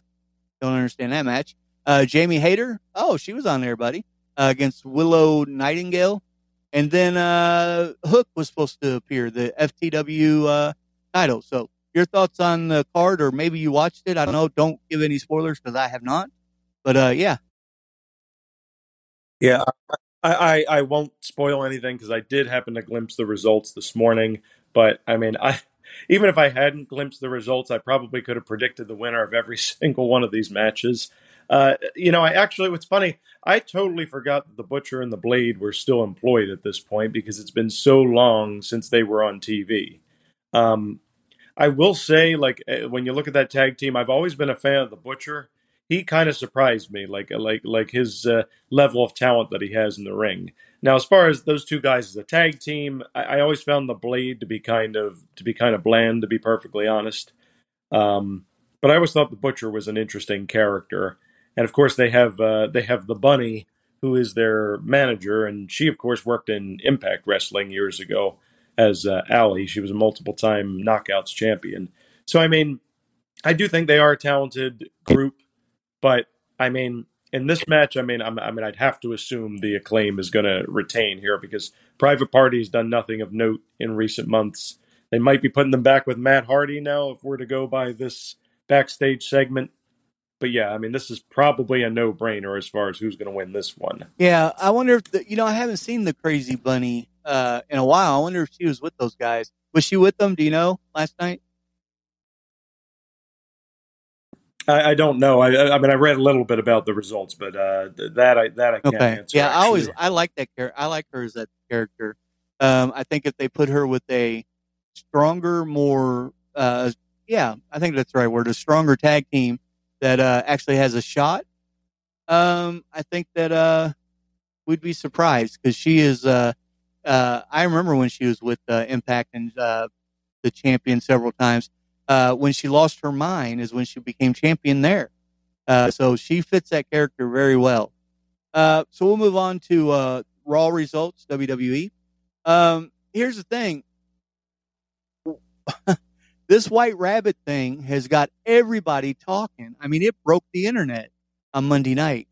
Don't understand that match. Uh, Jamie Hayter. Oh, she was on there, buddy. against Willow Nightingale. And then uh, Hook was supposed to appear, the FTW uh, title. So your thoughts on the card, or maybe you watched it. I don't know. Don't give any spoilers because I have not. But uh, yeah, yeah, I, I, I won't spoil anything because I did happen to glimpse the results this morning. But I mean, I even if I hadn't glimpsed the results, I probably could have predicted the winner of every (laughs) single one of these matches. Uh, you know, I actually, what's funny, I totally forgot that the Butcher and the Blade were still employed at this point because it's been so long since they were on TV. Um, I will say, like, eh, when you look at that tag team, I've always been a fan of the Butcher he kind of surprised me, like like like his uh, level of talent that he has in the ring. Now, as far as those two guys as a tag team, I, I always found the Blade to be kind of to be kind of bland, to be perfectly honest. Um, but I always thought the Butcher was an interesting character, and of course they have uh, they have the Bunny, who is their manager, and she of course worked in Impact Wrestling years ago as uh, Allie. She was a multiple time Knockouts champion. So I mean, I do think they are a talented group. But I mean, in this match, I mean, I'm, i mean, I'd have to assume the acclaim is going to retain here because Private Party has done nothing of note in recent months. They might be putting them back with Matt Hardy now if we're to go by this backstage segment. But yeah, I mean, this is probably a no brainer as far as who's going to win this one. Yeah, I wonder if the, you know I haven't seen the Crazy Bunny uh, in a while. I wonder if she was with those guys. Was she with them? Do you know last night? I, I, don't know. I, I, mean, I read a little bit about the results, but uh, that I that I can't okay. answer. Yeah, actually. I always I like that character. I like her as that character. Um, I think if they put her with a stronger, more uh, yeah, I think that's the right word, a stronger tag team that uh, actually has a shot. Um, I think that uh, we'd be surprised because she is. Uh, uh, I remember when she was with uh, Impact and uh, the champion several times when she lost her mind is when she became champion there. So she fits that character very well. So we'll move on to Raw results, WWE. Um, here's the thing. This White Rabbit thing has got everybody talking. I mean, it broke the internet on Monday night.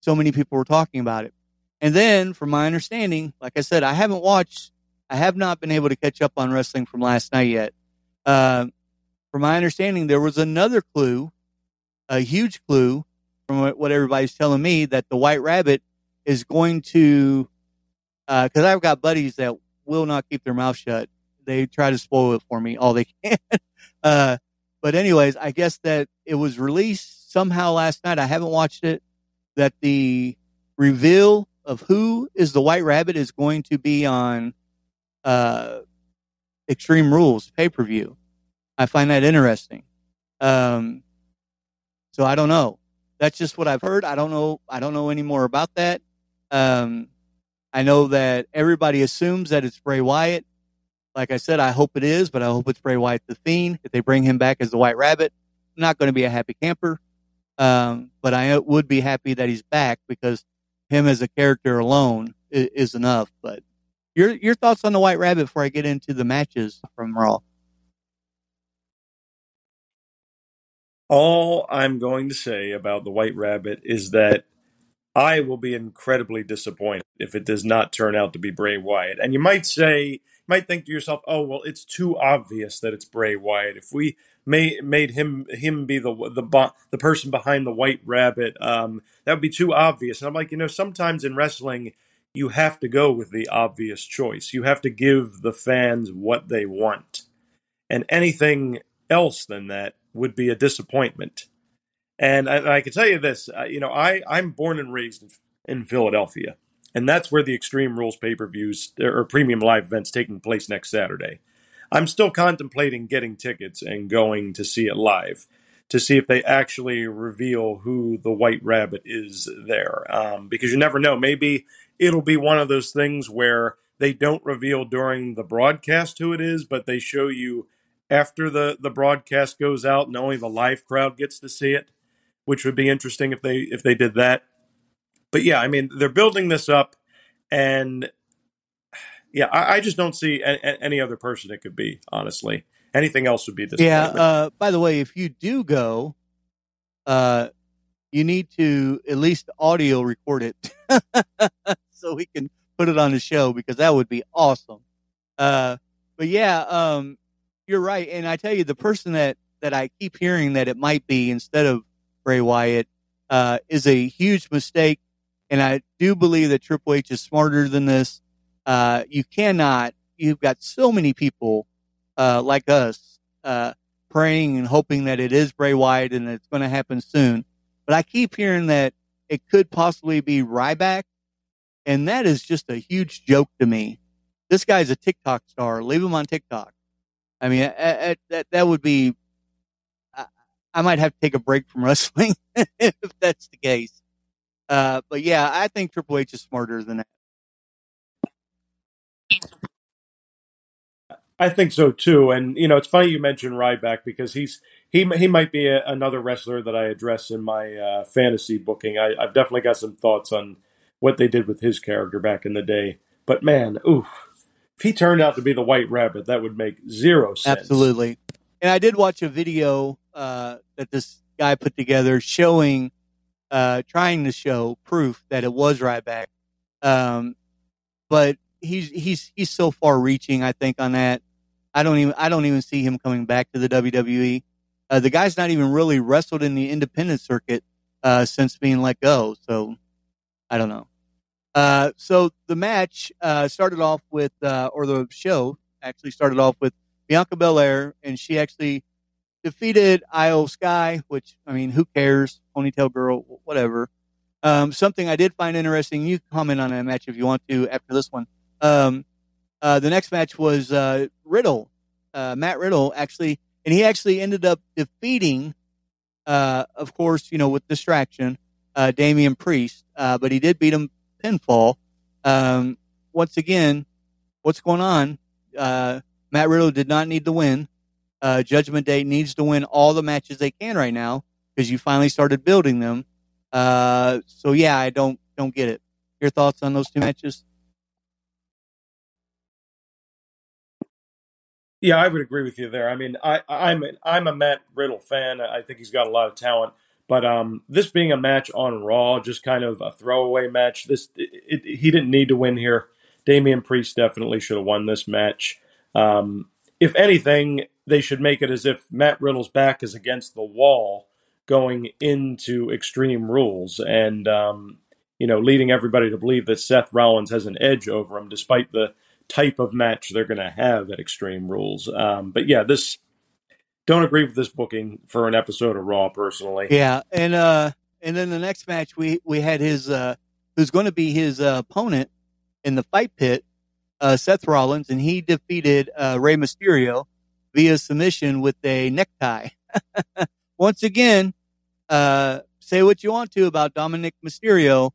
So many people were talking about it. And then, from my understanding, like I said, I haven't watched, I have not been able to catch up on wrestling from last night yet. Uh, from my understanding, there was another clue, a huge clue from what, everybody's telling me that the White Rabbit is going to, because uh, I've got buddies that will not keep their mouth shut. They try to spoil it for me all they (laughs) can. uh, but anyways, I guess that it was released somehow last night. I haven't watched it. That the reveal of who is the White Rabbit is going to be on uh, Extreme Rules pay per view. I find that interesting. Um, so I don't know. That's just what I've heard. I don't know. I don't know any more about that. Um, I know that everybody assumes that it's Bray Wyatt. Like I said, I hope it is, but I hope it's Bray Wyatt the Fiend. If they bring him back as the White Rabbit, I'm not going to be a happy camper. Um, but I would be happy that he's back because him as a character alone is, is enough. But your your thoughts on the White Rabbit before I get into the matches from Raw? All I'm going to say about the White Rabbit is that I will be incredibly disappointed if it does not turn out to be Bray Wyatt. And you might say, might think to yourself, "Oh, well, it's too obvious that it's Bray Wyatt. If we made made him him be the the the person behind the White Rabbit, um, that would be too obvious." And I'm like, you know, sometimes in wrestling, you have to go with the obvious choice. You have to give the fans what they want, and anything else than that would be a disappointment. And I, I can tell you this, uh, you know, I, I'm born and raised in, in Philadelphia, and that's where the Extreme Rules pay per views or premium live events taking place next Saturday. I'm still contemplating getting tickets and going to see it live to see if they actually reveal who the White Rabbit is there. Um, because you never know. Maybe it'll be one of those things where they don't reveal during the broadcast who it is, but they show you after the the broadcast goes out and only the live crowd gets to see it, which would be interesting if they if they did that. But yeah, I mean they're building this up, and yeah, I, I just don't see a, any other person it could be. Honestly, anything else would be this. Yeah. Uh, by the way, if you do go, uh, you need to at least audio record it (laughs) so we can put it on the show because that would be awesome. Uh, but yeah, um, you're right. And I tell you, the person that, that I keep hearing that it might be instead of Bray Wyatt, uh, is a huge mistake. And I do believe that Triple H is smarter than this. Uh, you cannot, you've got so many people, uh, like us, uh, praying and hoping that it is Bray Wyatt and it's going to happen soon. But I keep hearing that it could possibly be Ryback. And that is just a huge joke to me. This guy's a TikTok star. Leave him on TikTok. I mean, that that would be. I, might have to take a break from (laughs) wrestling if that's the case. Uh, but yeah, I think Triple H is smarter than that. I think so too, and you know it's funny you mentioned Ryback because he's he he might be a, another wrestler that I address in my uh, fantasy booking. I, I've definitely got some thoughts on what they did with his character back in the day. But man, oof, if he turned out to be the White Rabbit, that would make zero sense. Absolutely. And I did watch a video uh, that this guy put together showing, uh, trying to show proof that it was Ryback. Um, but he's he's he's so far reaching. I think on that. I don't even I don't even see him coming back to the WWE. Uh, the guy's not even really wrestled in the independent circuit uh, since being let go. So I don't know. Uh, so the match uh, started off with, uh, or the show actually started off with Bianca Belair, and she actually defeated Iyo Sky, which I mean, who cares? Ponytail girl, whatever. Um, something I did find interesting. You can comment on that match if you want to after this one. Um, uh, the next match was uh, Riddle, uh, Matt Riddle actually, and he actually ended up defeating, of course, you know, with distraction, Damian Priest, but he did beat him pinfall. Um, once again, what's going on? Uh, Matt Riddle did not need to win. Uh, Judgment Day needs to win all the matches they can right now because you finally started building them. Uh, so yeah, I don't don't get it. Your thoughts on those two matches? Yeah, I would agree with you there. I mean, I, I'm I'm a Matt Riddle fan. I think he's got a lot of talent. But um, this being a match on Raw, just kind of a throwaway match. This it, it, he didn't need to win here. Damian Priest definitely should have won this match. Um, if anything, they should make it as if Matt Riddle's back is against the wall going into Extreme Rules, and um, you know, leading everybody to believe that Seth Rollins has an edge over him, despite the type of match they're going to have at Extreme Rules. Um, but yeah, this don't agree with this booking for an episode of Raw personally. Yeah, and uh, and then the next match we we had his uh, who's going to be his uh, opponent in the fight pit, uh, Seth Rollins, and he defeated uh, Rey Mysterio via submission with a necktie. (laughs) Once again, uh, say what you want to about Dominik Mysterio,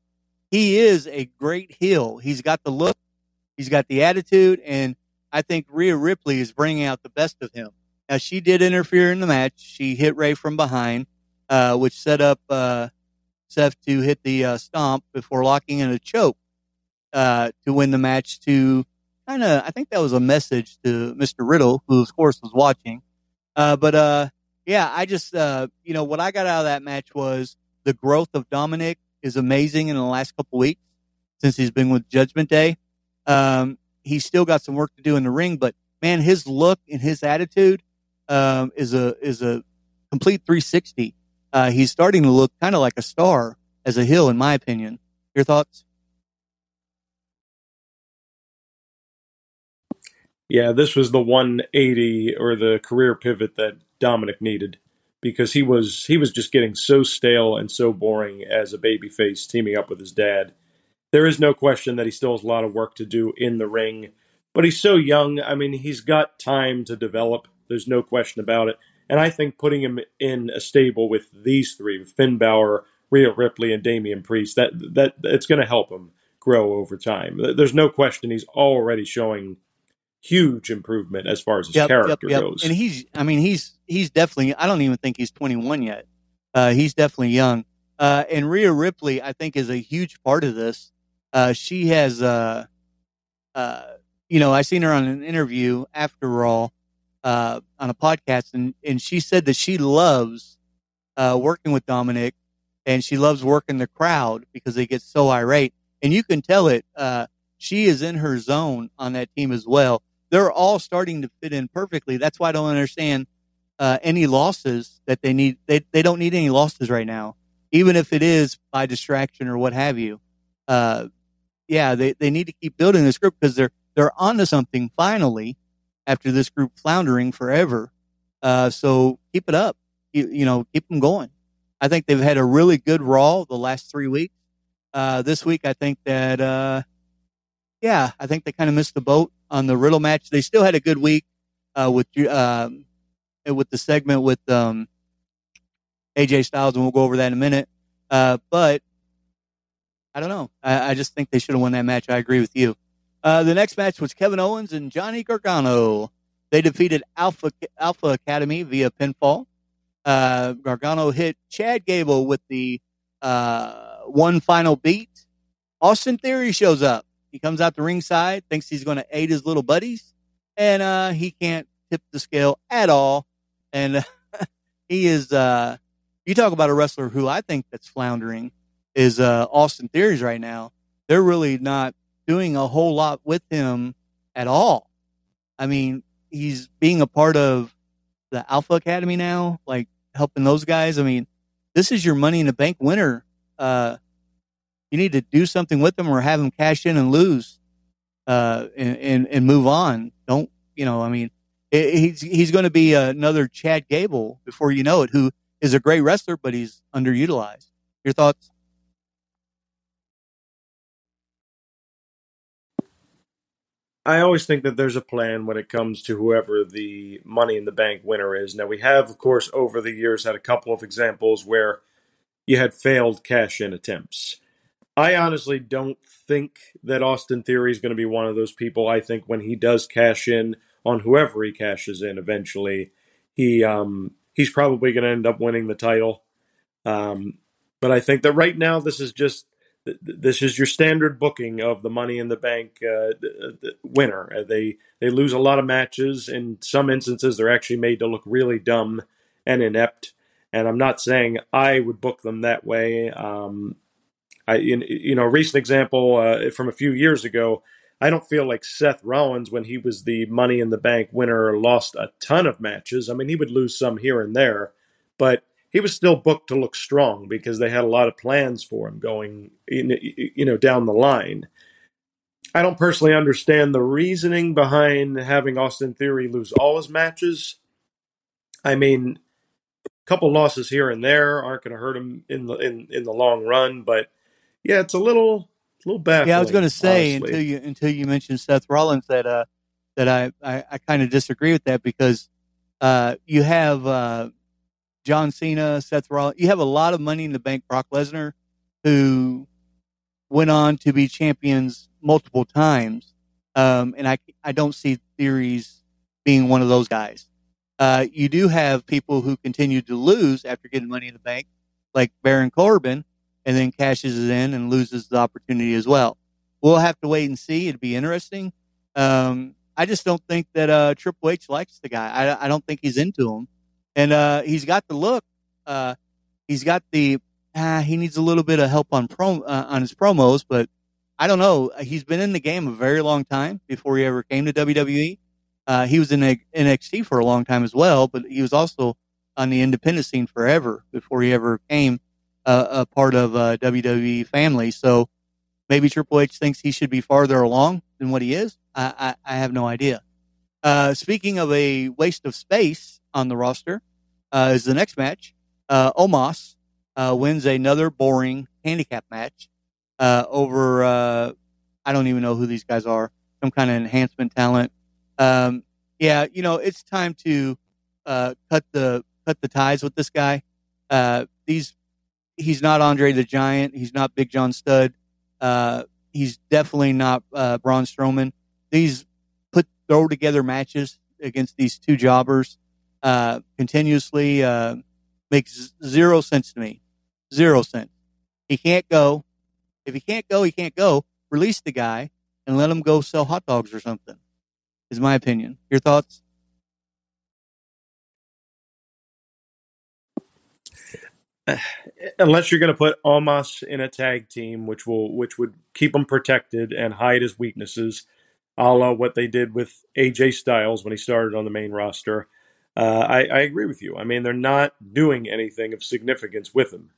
he is a great heel. He's got the look, he's got the attitude, and I think Rhea Ripley is bringing out the best of him. Now she did interfere in the match. She hit Rey from behind, uh, which set up uh, Seth to hit the uh, stomp before locking in a choke uh, to win the match. To kind of, I think that was a message to Mr. Riddle, who of course was watching. Uh, but uh, yeah, I just you know what I got out of that match was the growth of Dominik is amazing in the last couple weeks since he's been with Judgment Day. Um, he's still got some work to do in the ring, but man, his look and his attitude um, is a is a complete 360. Uh, he's starting to look kind of like a star as a heel, in my opinion. Your thoughts? Yeah, this was the 180 or the career pivot that Dominik needed because he was he was just getting so stale and so boring as a babyface teaming up with his dad. There is no question that he still has a lot of work to do in the ring, but he's so young. I mean, he's got time to develop. There's no question about it. And I think putting him in a stable with these three, Finn Balor, Rhea Ripley, and Damian Priest, that that it's going to help him grow over time. There's no question he's already showing huge improvement as far as his yep, character yep, yep. goes. And he's, I mean, he's he's definitely. I don't even think he's 21 yet. Uh, he's definitely young. Uh, and Rhea Ripley, I think, is a huge part of this. Uh, she has, uh, uh, you know, I seen her on an interview after all uh, on a podcast, and and she said that she loves working with Dominik, and she loves working the crowd because they get so irate, and you can tell it. she is in her zone on that team as well they're all starting to fit in perfectly. That's why I don't understand uh, any losses that they need. They they don't need any losses right now, even if it is by distraction or what have you. Uh, yeah, they, they need to keep building this group because they're they're onto something finally after this group floundering forever. Uh, so keep it up. You, you, know, keep them going. I think they've had a really good Raw the last three weeks. Uh, this week, I think that, uh, yeah, I think they kind of missed the boat on the Riddle match. They still had a good week uh, with um, with the segment with um, AJ Styles, and we'll go over that in a minute. Uh, but I don't know. I, I just think they should have won that match. I agree with you. Uh, the next match was Kevin Owens and Johnny Gargano. They defeated Alpha Alpha Academy via pinfall. Uh, Gargano hit Chad Gable with the uh, one final beat. Austin Theory shows up. He comes out the ringside, thinks he's going to aid his little buddies, and uh, he can't tip the scale at all. And (laughs) he is, uh, you talk about a wrestler who I think that's floundering is uh, Austin Theory's right now. They're really not doing a whole lot with him at all. I mean, he's being a part of the Alpha Academy now, like helping those guys. I mean, this is your Money in the Bank winner. Uh, you need to do something with them or have them cash in and lose, uh, and, and, and move on. Don't, you know, I mean, it, he's, he's going to be another Chad Gable before you know it, who is a great wrestler, but he's underutilized. Your thoughts? I always think that there's a plan when it comes to whoever the Money in the Bank winner is. Now, we have, of course, over the years had a couple of examples where you had failed cash in attempts. I honestly don't think that Austin Theory is going to be one of those people. I think when he does cash in on whoever he cashes in eventually, he um, he's probably going to end up winning the title. Um, but I think that right now this is just this is your standard booking of the Money in the Bank uh, winner. Uh, they they lose a lot of matches. In some instances, they're actually made to look really dumb and inept. And I'm not saying I would book them that way. Um, I, you know, a recent example uh, from a few years ago, I don't feel like Seth Rollins, when he was the Money in the Bank winner, lost a ton of matches. I mean, he would lose some here and there, but he was still booked to look strong because they had a lot of plans for him going, you know, down the line. I don't personally understand the reasoning behind having Austin Theory lose all his matches. I mean, a couple losses here and there aren't going to hurt him in the in, in the long run, but yeah, it's a little a little baffling. Yeah, I was going to say honestly. until you until you mentioned Seth Rollins that uh that I I, I kind of disagree with that because uh you have uh John Cena, Seth Rollins, you have a lot of money in the bank. Brock Lesnar, who went on to be champions multiple times, um, and I I don't see Theory's being one of those guys. Uh, you do have people who continue to lose after getting money in the bank, like Baron Corbin, and then cashes it in and loses the opportunity as well. We'll have to wait and see. It'd be interesting. Um, I just don't think that uh, Triple H likes the guy. I, I don't think he's into him, and uh, he's got the look. Uh, he's got the. Ah, he needs a little bit of help on prom uh, on his promos, but I don't know. He's been in the game a very long time before he ever came to WWE. Uh, he was in NXT for a long time as well, but he was also on the independent scene forever before he ever came uh, a part of uh, WWE family. So maybe Triple H thinks he should be farther along than what he is. I, I, I have no idea. Uh, speaking of a waste of space on the roster, uh, is the next match. Uh, Omos uh, wins another boring handicap match over. I don't even know who these guys are. Some kind of enhancement talent. Um, yeah, you know, it's time to cut the cut the ties with this guy. these he's not Andre the Giant. He's not Big John Studd. Uh, he's definitely not uh, Braun Strowman. These put throw together matches against these two jobbers uh, continuously uh, makes zero sense to me. Zero sense. He can't go. If he can't go, he can't go. Release the guy and let him go sell hot dogs or something. Is my opinion. Your thoughts? (sighs) unless you're going to put Omos in a tag team, which will which would keep him protected and hide his weaknesses, a la what they did with AJ Styles when he started on the main roster. Uh, I, I agree with you. I mean, they're not doing anything of significance with him,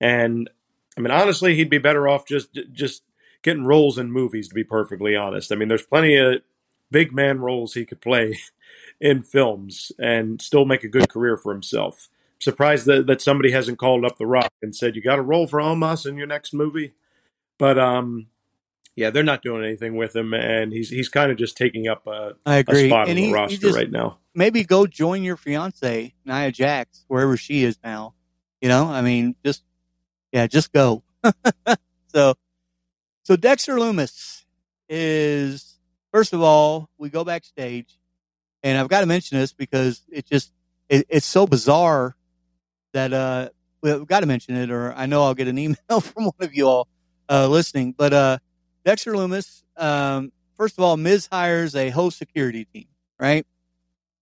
and I mean, honestly, he'd be better off just just getting roles in movies. To be perfectly honest, I mean, there's plenty of big man roles he could play (laughs) in films and still make a good career for himself surprised that, that somebody hasn't called up The Rock and said, you got a role for Omos in your next movie. But um, yeah, they're not doing anything with him, and he's he's kind of just taking up a, I agree. a spot and on he, the roster just, right now. Maybe go join your fiance, Nia Jax, wherever she is now. You know, I mean, just yeah, just go. (laughs) so, so Dexter Lumis is first of all, we go backstage, and I've got to mention this because it just it, it's so bizarre that uh we've got to mention it, or I know I'll get an email (laughs) from one of you all uh, listening. But uh, Dexter Lumis, um, first of all, Miz hires a whole security team, right?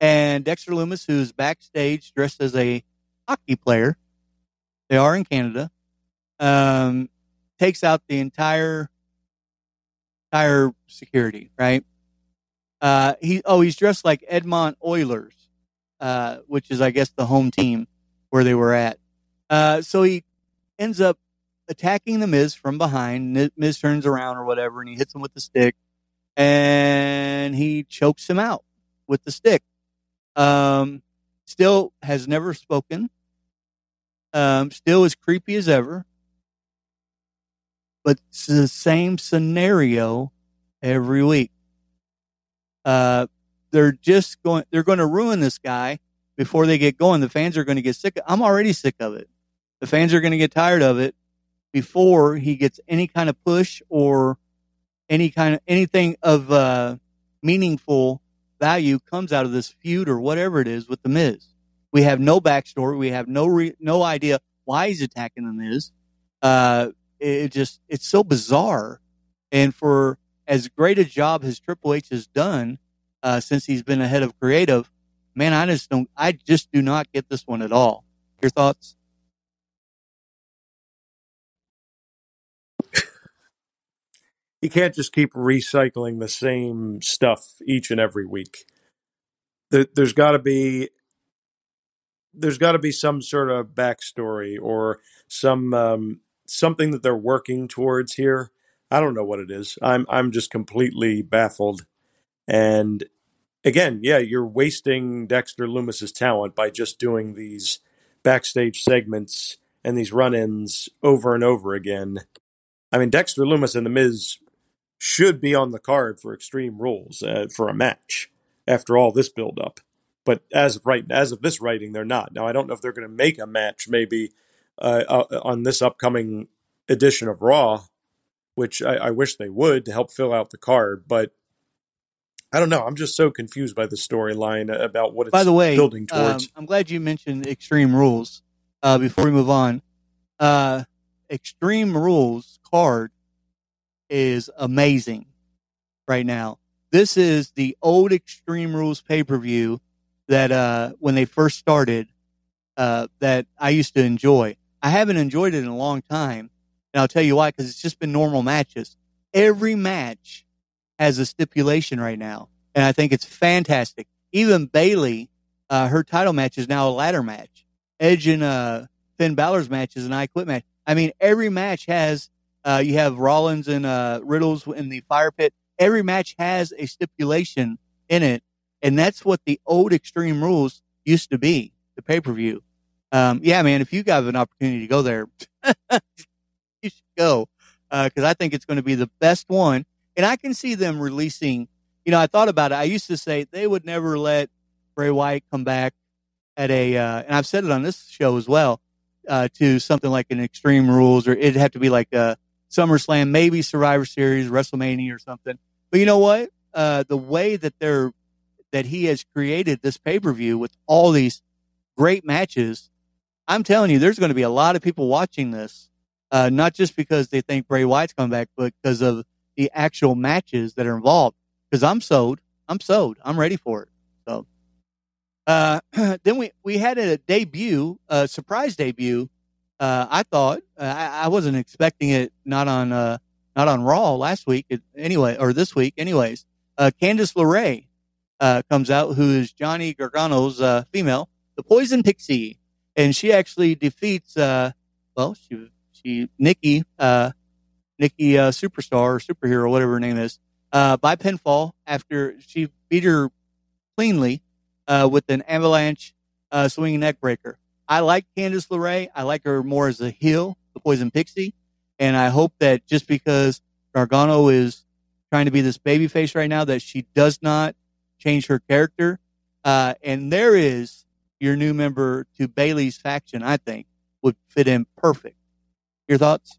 And Dexter Lumis, who's backstage dressed as a hockey player, they are in Canada, um, takes out the entire entire security, right? Uh, he oh he's dressed like Edmont Oilers, uh, which is I guess the home team where they were at. Uh, so he ends up attacking the Miz from behind. Miz turns around or whatever, and he hits him with the stick, and he chokes him out with the stick. Um, still has never spoken. Um, still as creepy as ever. But it's the same scenario every week. Uh, they're just going. They're going to ruin this guy before they get going. The fans are going to get sick. I'm already sick of it. The fans are going to get tired of it before he gets any kind of push or any kind of anything of uh, meaningful value comes out of this feud or whatever it is with the Miz. We have no backstory. We have no re- no idea why he's attacking the Miz. Uh, it just it's so bizarre, and for as great a job as Triple H has done uh, since he's been ahead of creative, man, I just don't, I just do not get this one at all. Your thoughts? you can't just keep recycling the same stuff each and every week. There, there's got to be there's got to be some sort of backstory or some um, something that they're working towards here. I don't know what it is. I'm I'm just completely baffled. And again, yeah, you're wasting Dexter Lumis's talent by just doing these backstage segments and these run-ins over and over again. I mean, Dexter Lumis and The Miz should be on the card for Extreme Rules uh, for a match after all this build-up. But as of right, as of this writing, they're not. Now, I don't know if they're going to make a match maybe uh, uh, on this upcoming edition of Raw, which I, I wish they would to help fill out the card. But I don't know. I'm just so confused by the storyline about what it's By the way, building towards. Um, I'm glad you mentioned Extreme Rules. Uh, before we move on, uh, Extreme Rules card is amazing right now. This is the old Extreme Rules pay per view that uh, when they first started uh, that I used to enjoy. I haven't enjoyed it in a long time, and I'll tell you why. Because it's just been normal matches. Every match has a stipulation right now, and I think it's fantastic. Even Bayley, uh, her title match is now a ladder match. Edge and uh, Finn Balor's match is an I Quit match. I mean, every match has. Uh, you have Rollins and uh, Riddles in the fire pit. Every match has a stipulation in it, and that's what the old Extreme Rules used to be. The pay per view. Um, yeah, man. If you have an opportunity to go there, (laughs) you should go because I think it's going to be the best one. And I can see them releasing. You know, I thought about it. I used to say they would never let Bray Wyatt come back at a, uh, and I've said it on this show as well, uh, to something like an Extreme Rules, or it'd have to be like a SummerSlam, maybe Survivor Series, WrestleMania, or something. But you know what? Uh, the way that they're that he has created this pay per view with all these great matches, I'm telling you, there's going to be a lot of people watching this, uh, not just because they think Bray Wyatt's coming back, but because of the actual matches that are involved. Because I'm sold. I'm sold. I'm ready for it. So, uh, (clears throat) then we, we had a debut, a surprise debut. Uh, I thought, uh, I, I wasn't expecting it not on, uh, not on Raw last week anyway, or this week anyways. Uh, Candice LeRae, uh, comes out, who is Johnny Gargano's, uh, female, the Poison Pixie. And she actually defeats, uh, well, she, she, Nikki, uh, Nikki, uh, superstar or superhero, whatever her name is, uh, by pinfall after she beat her cleanly, uh, with an avalanche, uh, swinging neck breaker. I like Candice LeRae. I like her more as a heel, the Poison Pixie. And I hope that just because Gargano is trying to be this baby face right now, that she does not change her character. Uh, and there is your new member to Bayley's faction, I think would fit in perfect. Your thoughts?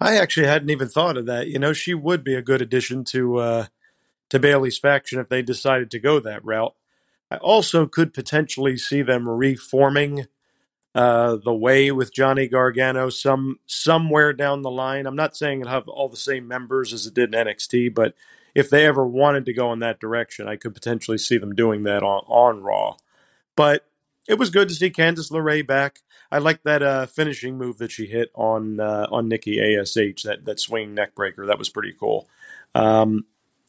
I actually hadn't even thought of that. You know, she would be a good addition to uh, to Bayley's faction if they decided to go that route. I also could potentially see them reforming uh, the way with Johnny Gargano some somewhere down the line. I'm not saying it'll have all the same members as it did in NXT, but if they ever wanted to go in that direction, I could potentially see them doing that on, on Raw. But it was good to see Candice LeRae back. I like that uh, finishing move that she hit on uh, on Nikki Ash that that swing neck breaker. That was pretty cool. Um,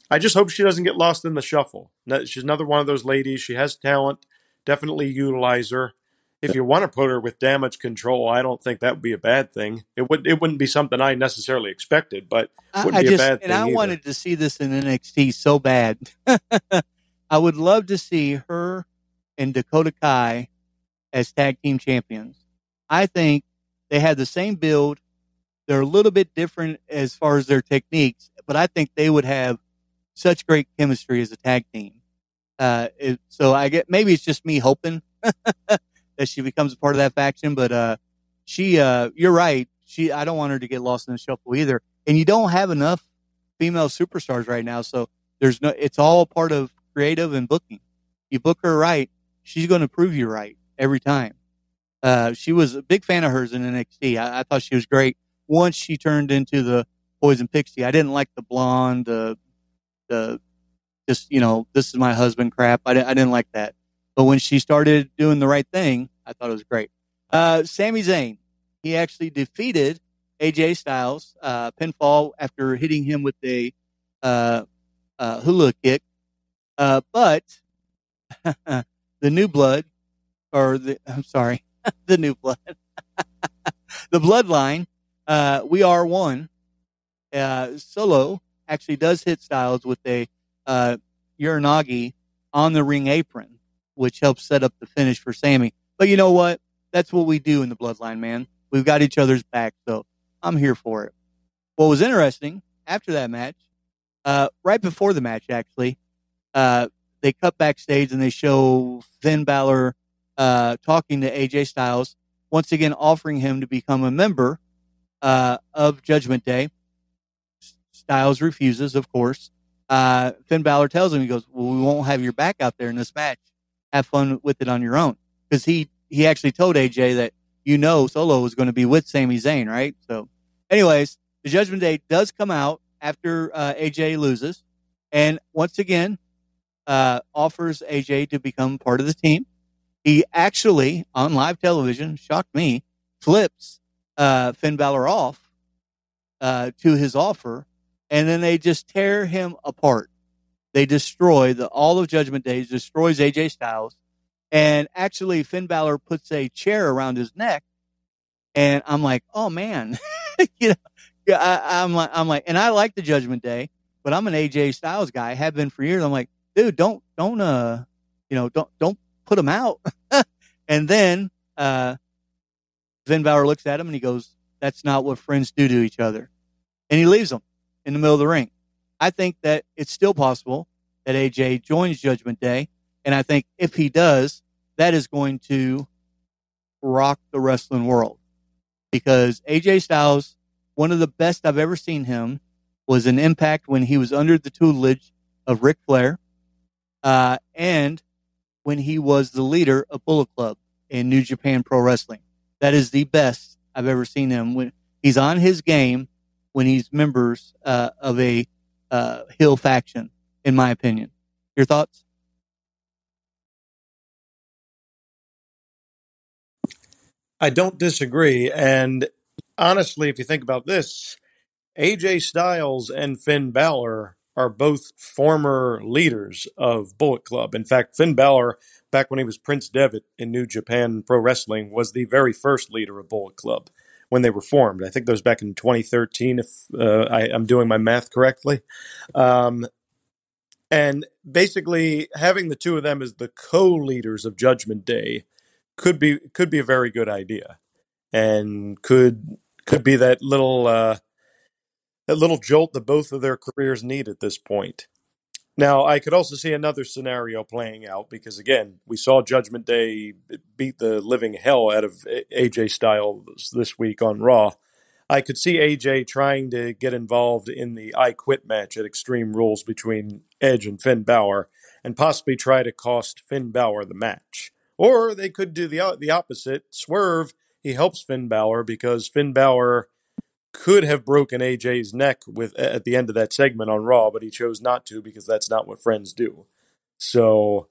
I just hope she doesn't get lost in the shuffle. She's another one of those ladies. She has talent. Definitely utilize her. If you want to put her with damage control, I don't think that would be a bad thing. It would it wouldn't be something I necessarily expected, but wouldn't I be just, a bad thing. and I either. wanted to see this in NXT so bad. (laughs) I would love to see her and Dakota Kai as tag team champions. I think they have the same build. They're a little bit different as far as their techniques, but I think they would have such great chemistry as a tag team. Uh, it, so I get maybe it's just me hoping (laughs) that she becomes a part of that faction, but uh, she, uh, you're right. She, I don't want her to get lost in the shuffle either. And you don't have enough female superstars right now, so there's no. It's all part of creative and booking. You book her right, she's going to prove you right every time. Uh, she was a big fan of hers in NXT. I, I, thought she was great. Once she turned into the Poison Pixie, I didn't like the blonde, the the just you know this is my husband crap. I, I didn't like that. But when she started doing the right thing, I thought it was great. Uh, Sami Zayn, he actually defeated AJ Styles uh, pinfall after hitting him with a uh, uh, hula kick. Uh, but (laughs) the new blood, or the I'm sorry, (laughs) the new blood, (laughs) the bloodline, uh, we are one. Uh, Solo actually does hit Styles with a uh, Uranage on the ring apron, which helps set up the finish for Sami. But you know what? That's what we do in the bloodline, man. We've got each other's back, so I'm here for it. What was interesting after that match, uh, right before the match, actually, uh, they cut backstage and they show Finn Balor uh, talking to AJ Styles, once again offering him to become a member uh, of Judgment Day. Styles refuses, of course. Uh, Finn Balor tells him, he goes, well, we won't have your back out there in this match. Have fun with it on your own. Cause he, he actually told AJ that, you know, Solo was going to be with Sami Zayn, right? So anyways, the Judgment Day does come out after, uh, AJ loses. And once again, uh, offers AJ to become part of the team. He actually, on live television, shocked me, flips, uh, Finn Balor off, uh, to his offer and then they just tear him apart. They destroy the all of Judgment Day, destroys AJ Styles, and actually Finn Balor puts a chair around his neck, and I'm like, oh man, (laughs) you know, yeah, I, I'm like, I'm like, and I like the Judgment Day, but I'm an AJ Styles guy, have been for years. I'm like, dude, don't, don't, uh, you know, don't, don't put him out. (laughs) and then, uh, Finn Balor looks at him and he goes, that's not what friends do to each other. And he leaves him in the middle of the ring. I think that it's still possible that AJ joins Judgment Day. And I think if he does, that is going to rock the wrestling world because AJ Styles, one of the best I've ever seen him, was an impact when he was under the tutelage of Ric Flair, uh, and when he was the leader of Bullet Club in New Japan Pro Wrestling. That is the best I've ever seen him. When he's on his game, when he's members uh, of a uh, heel faction, in my opinion. Your thoughts? I don't disagree. And honestly, if you think about this, AJ Styles and Finn Balor are both former leaders of Bullet Club. In fact, Finn Balor, back when he was Prince Devitt in New Japan Pro Wrestling, was the very first leader of Bullet Club when they were formed. I think that was back in 2013, if uh, I, am doing my math correctly. Um, and basically, having the two of them as the co-leaders of Judgment Day could be could be a very good idea, and could could be that little uh, that little jolt that both of their careers need at this point. Now, I could also see another scenario playing out because, again, we saw Judgment Day beat the living hell out of AJ Styles this week on Raw. I could see AJ trying to get involved in the I Quit match at Extreme Rules between Edge and Finn Balor and possibly try to cost Finn Balor the match. Or they could do the, the opposite. Swerve, he helps Finn Balor because Finn Balor could have broken AJ's neck with at the end of that segment on Raw, but he chose not to because that's not what friends do. So,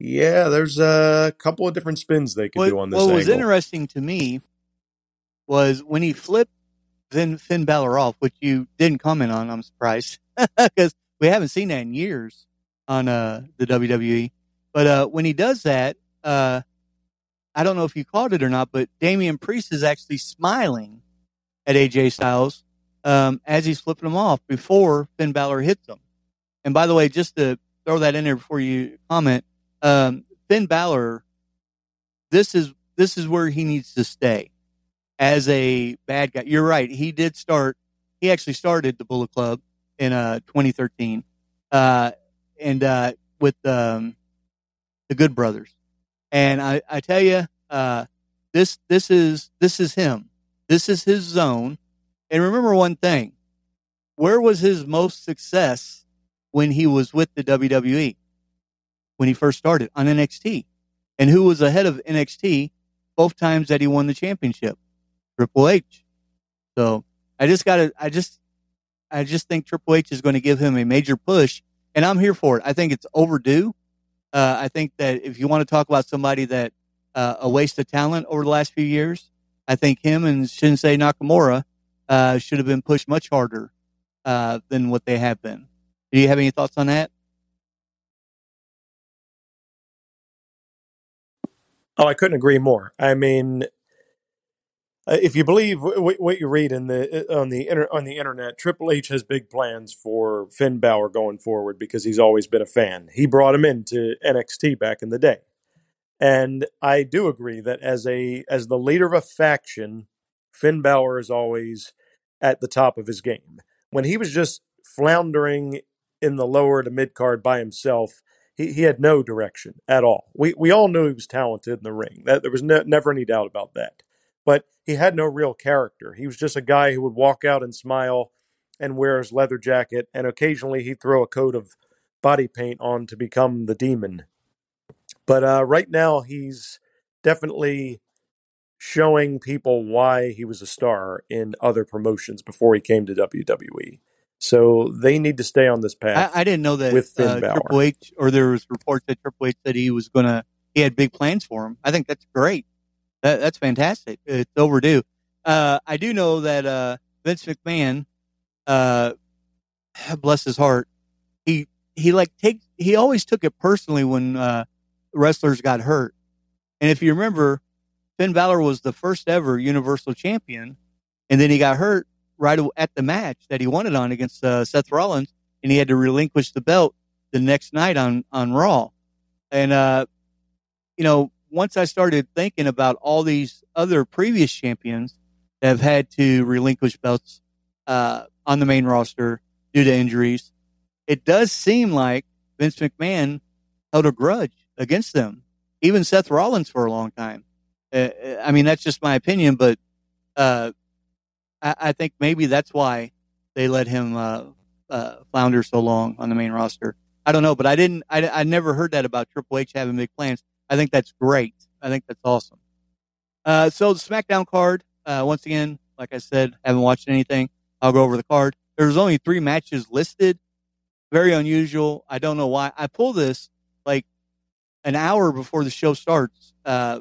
yeah, there's a couple of different spins they could what, do on this. What angle. was interesting to me was when he flipped Finn, Finn Balor off, which you didn't comment on. I'm surprised (laughs) because we haven't seen that in years on uh, the WWE. But uh, when he does that, uh, I don't know if you caught it or not, but Damian Priest is actually smiling at AJ Styles um, as he's flipping him off before Finn Balor hits him. And by the way, just to throw that in there before you comment, um, Finn Balor, this is this is where he needs to stay as a bad guy. You're right. He did start. He actually started the Bullet Club in uh, 2013, uh, and uh, with um, the Good Brothers. And I, I tell you, uh, this this is this is him. This is his zone. And remember one thing where was his most success when he was with the WWE? When he first started on NXT. And who was ahead of NXT both times that he won the championship? Triple H. So I just got to, I just, I just think Triple H is going to give him a major push, and I'm here for it. I think it's overdue. Uh, I think that if you want to talk about somebody that uh, a waste of talent over the last few years, I think him and Shinsuke Nakamura uh, should have been pushed much harder uh, than what they have been. Do you have any thoughts on that? Oh, I couldn't agree more. I mean, uh, if you believe w- what you read in the uh, on the inter- on the internet, Triple H has big plans for Finn Balor going forward because he's always been a fan. He brought him into NXT back in the day, and I do agree that as a as the leader of a faction, Finn Balor is always at the top of his game. When he was just floundering in the lower to mid card by himself, he, he had no direction at all. We we all knew he was talented in the ring. That there was never any doubt about that. But he had no real character. He was just a guy who would walk out and smile and wear his leather jacket, and occasionally he'd throw a coat of body paint on to become the demon. But uh, right now, he's definitely showing people why he was a star in other promotions before he came to WWE. So they need to stay on this path. I, I didn't know that with Finn uh, Balor. Triple H, or there was reports that Triple H said he was gonna, he had big plans for him. I think that's great. That, that's fantastic. It's overdue. Uh, I do know that uh, Vince McMahon, uh, (sighs) bless his heart, he he like take he always took it personally when uh, wrestlers got hurt. And if you remember, Finn Balor was the first ever Universal Champion, and then he got hurt right at the match that he it on against uh, Seth Rollins, and he had to relinquish the belt the next night on on Raw. And uh, you know, once I started thinking about all these other previous champions that have had to relinquish belts uh, on the main roster due to injuries, it does seem like Vince McMahon held a grudge against them, even Seth Rollins for a long time. Uh, I mean, that's just my opinion, but uh, I, I, think maybe that's why they let him uh, uh, flounder so long on the main roster. I don't know, but I didn't. I, I never heard that about Triple H having big plans. I think that's great. I think that's awesome. Uh, so the SmackDown card, uh, once again, like I said, haven't watched anything. I'll go over the card. There's only three matches listed. Very unusual. I don't know why. I pull this an hour before the show starts. Uh,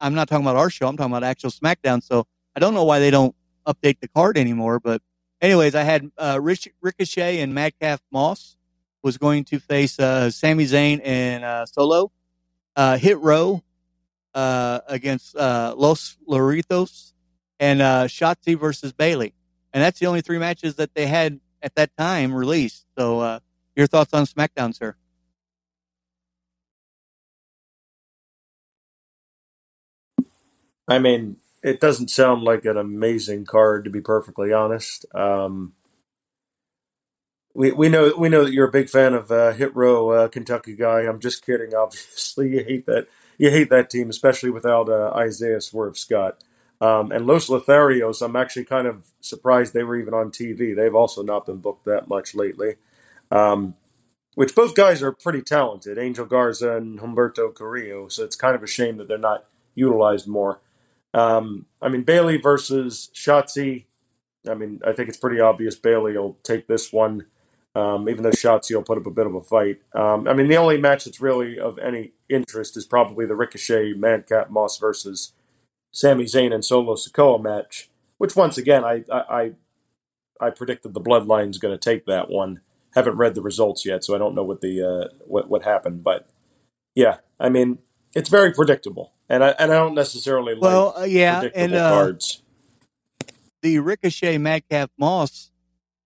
I'm not talking about our show. I'm talking about actual SmackDown. So I don't know why they don't update the card anymore. But anyways, I had uh, Rich, Ricochet and Madcap Moss was going to face uh, Sami Zayn and uh, Solo. Uh, Hit Row uh, against uh, Los Lotharios and uh, Shotzi versus Bayley. And that's the only three matches that they had at that time released. So, uh, your thoughts on SmackDown, sir? I mean, it doesn't sound like an amazing card, to be perfectly honest. Um, we we know we know that you're a big fan of uh, Hit Row, uh, Kentucky guy. I'm just kidding. (laughs) Obviously, you hate that you hate that team, especially without uh, Isaiah Swerve Scott. Um, and Los Lotharios, I'm actually kind of surprised they were even on TV. They've also not been booked that much lately. Um, which both guys are pretty talented, Angel Garza and Humberto Carrillo. So it's kind of a shame that they're not utilized more. Um, I mean, Bayley versus Shotzi. I mean, I think it's pretty obvious Bayley will take this one um, even though Shotzi will put up a bit of a fight. Um, I mean, the only match that's really of any interest is probably the Ricochet Madcap Moss versus Sami Zayn and Solo Sikoa match, which once again I I I, predicted the Bloodline's going to take that one. Haven't read the results yet, so I don't know what the uh, what what happened. But yeah, I mean, it's very predictable, and I and I don't necessarily well, like uh, yeah, predictable and, uh, cards. The Ricochet Madcap Moss.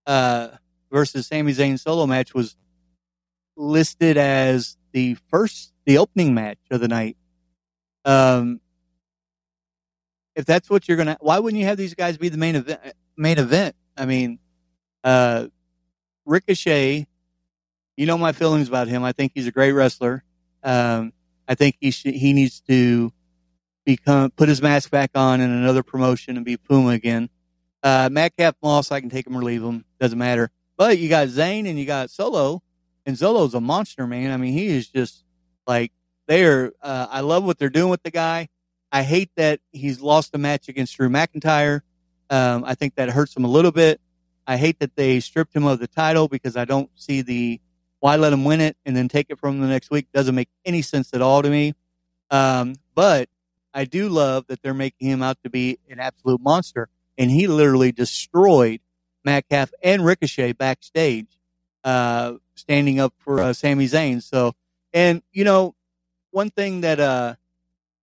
Uh, versus Sami Zayn solo match was listed as the first, the opening match of the night. Um, if that's what you're gonna, why wouldn't you have these guys be the main event? Main event. I mean, uh, Ricochet. You know my feelings about him. I think he's a great wrestler. Um, I think he should, he needs to become put his mask back on in another promotion and be Puma again. Uh, Madcap Moss, I can take him or leave him. Doesn't matter. But you got Zayn and you got Solo, and Solo's a monster, man. I mean, he is just like they're. Uh, I love what they're doing with the guy. I hate that he's lost a match against Drew McIntyre. Um, I think that hurts him a little bit. I hate that they stripped him of the title because I don't see the why let him win it and then take it from the next week. Doesn't make any sense at all to me. Um, but I do love that they're making him out to be an absolute monster, and he literally destroyed Madcap and Ricochet backstage, uh, standing up for uh, Sami Zayn. So, and you know, one thing that uh,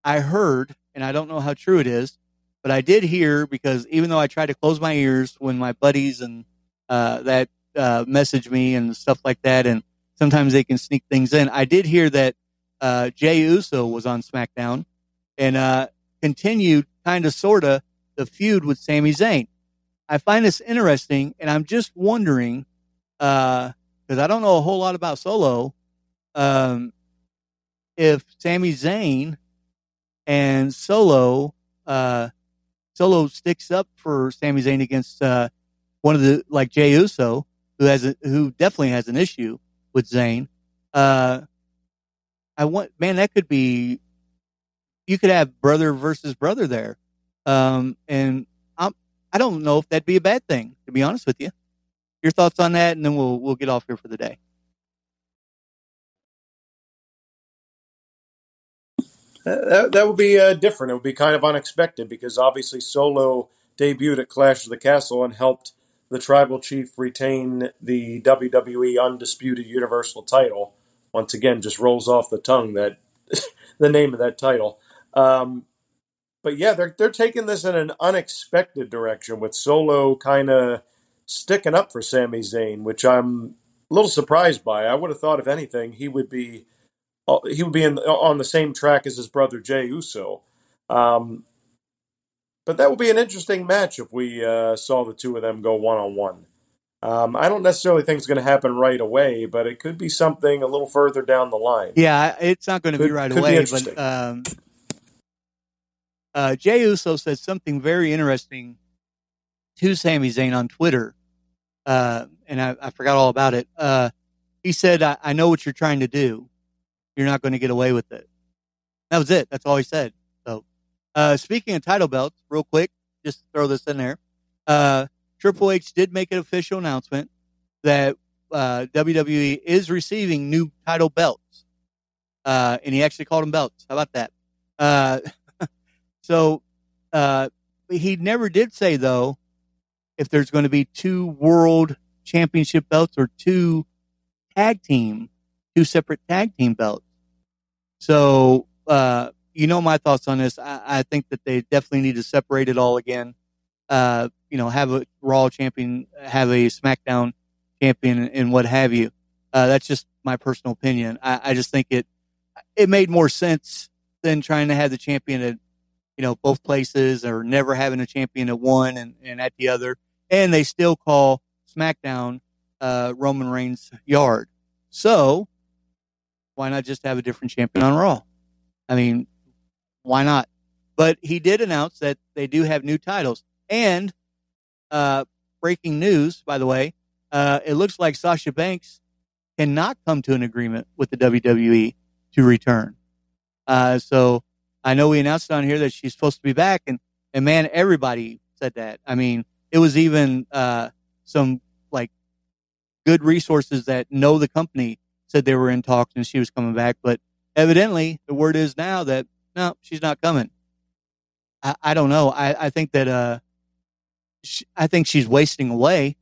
I heard, and I don't know how true it is, but I did hear because even though I tried to close my ears when my buddies and uh, that uh, message me and stuff like that, and sometimes they can sneak things in. I did hear that uh, Jey Uso was on SmackDown and uh, continued kind of sort of the feud with Sami Zayn. I find this interesting, and I'm just wondering because uh, I don't know a whole lot about Solo. Um, if Sami Zayn and Solo uh, Solo sticks up for Sami Zayn against uh, one of the like Jey Uso, who has a, who definitely has an issue with Zayn. Uh, I want man, that could be you could have brother versus brother there, um, and I'm I don't know if that'd be a bad thing to be honest with you. Your thoughts on that, and then we'll we'll get off here for the day. That, that would be uh, different. It would be kind of unexpected because obviously Solo debuted at Clash of the Castle and helped the Tribal Chief retain the WWE Undisputed Universal title. Once again, just rolls off the tongue that (laughs) the name of that title. Um, but yeah, they're they're taking this in an unexpected direction with Solo kind of sticking up for Sami Zayn, which I'm a little surprised by. I would have thought, if anything, he would be uh, he would be in, on the same track as his brother Jey Uso. Um, but that would be an interesting match if we uh, saw the two of them go one on one. Um, I don't necessarily think it's going to happen right away, but it could be something a little further down the line. Yeah, it's not going to be right away, be but um, uh, Jey Uso said something very interesting to Sami Zayn on Twitter, uh, and I, I, forgot all about it. Uh, he said, I, I, know what you're trying to do. You're not going to get away with it." That was it. That's all he said. So, uh, speaking of title belts, real quick, just throw this in there, uh, Triple H did make an official announcement that uh, WWE is receiving new title belts, and he actually called them belts. How about that? So uh, he never did say though if there's going to be two world championship belts or two tag team, two separate tag team belts. So uh, you know my thoughts on this. I, I, think that they definitely need to separate it all again. Uh, you know, have a Raw champion, have a SmackDown champion, and what have you. Uh, that's just my personal opinion. I, I, just think it it made more sense than trying to have the champion at you know, both places or never having a champion at one and, and at the other. And they still call SmackDown uh, Roman Reigns' yard. So why not just have a different champion on Raw? I mean, why not? But he did announce that they do have new titles. And uh, breaking news, by the way, uh, it looks like Sasha Banks cannot come to an agreement with the WWE to return. Uh, so I know we announced on here that she's supposed to be back, and and man, everybody said that. I mean, it was even uh, some like good resources that know the company said they were in talks and she was coming back, but evidently the word is now that no, she's not coming. I, I don't know. I, I think that uh, she, I think she's wasting away.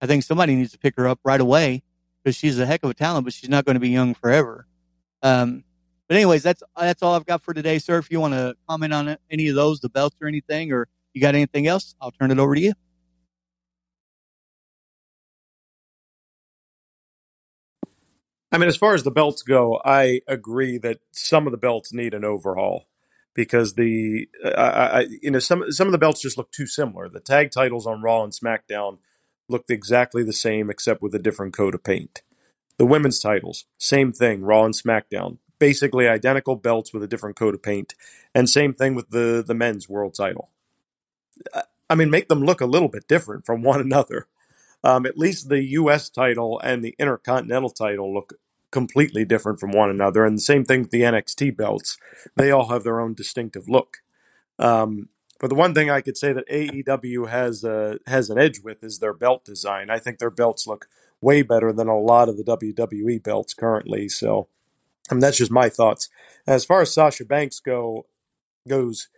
I think somebody needs to pick her up right away because she's a heck of a talent, but she's not going to be young forever. Um, but anyways, that's that's all I've got for today, sir. If you want to comment on any of those, the belts or anything, or you got anything else, I'll turn it over to you. I mean, as far as the belts go, I agree that some of the belts need an overhaul because the I, I, you know some some of the belts just look too similar. The tag titles on Raw and SmackDown looked exactly the same except with a different coat of paint. The women's titles, same thing, Raw and SmackDown basically identical belts with a different coat of paint. And same thing with the the men's world title. I mean, make them look a little bit different from (laughs) one another. Um, at least the U.S. title and the Intercontinental title look completely different from one another. And the same thing with the NXT belts; they all have their own distinctive look. Um, but the one thing I could say that AEW has uh, has an edge with is their belt design. I think their belts look way better than a lot of the WWE belts currently. So I mean, that's just my thoughts. As far as Sasha Banks go, goes,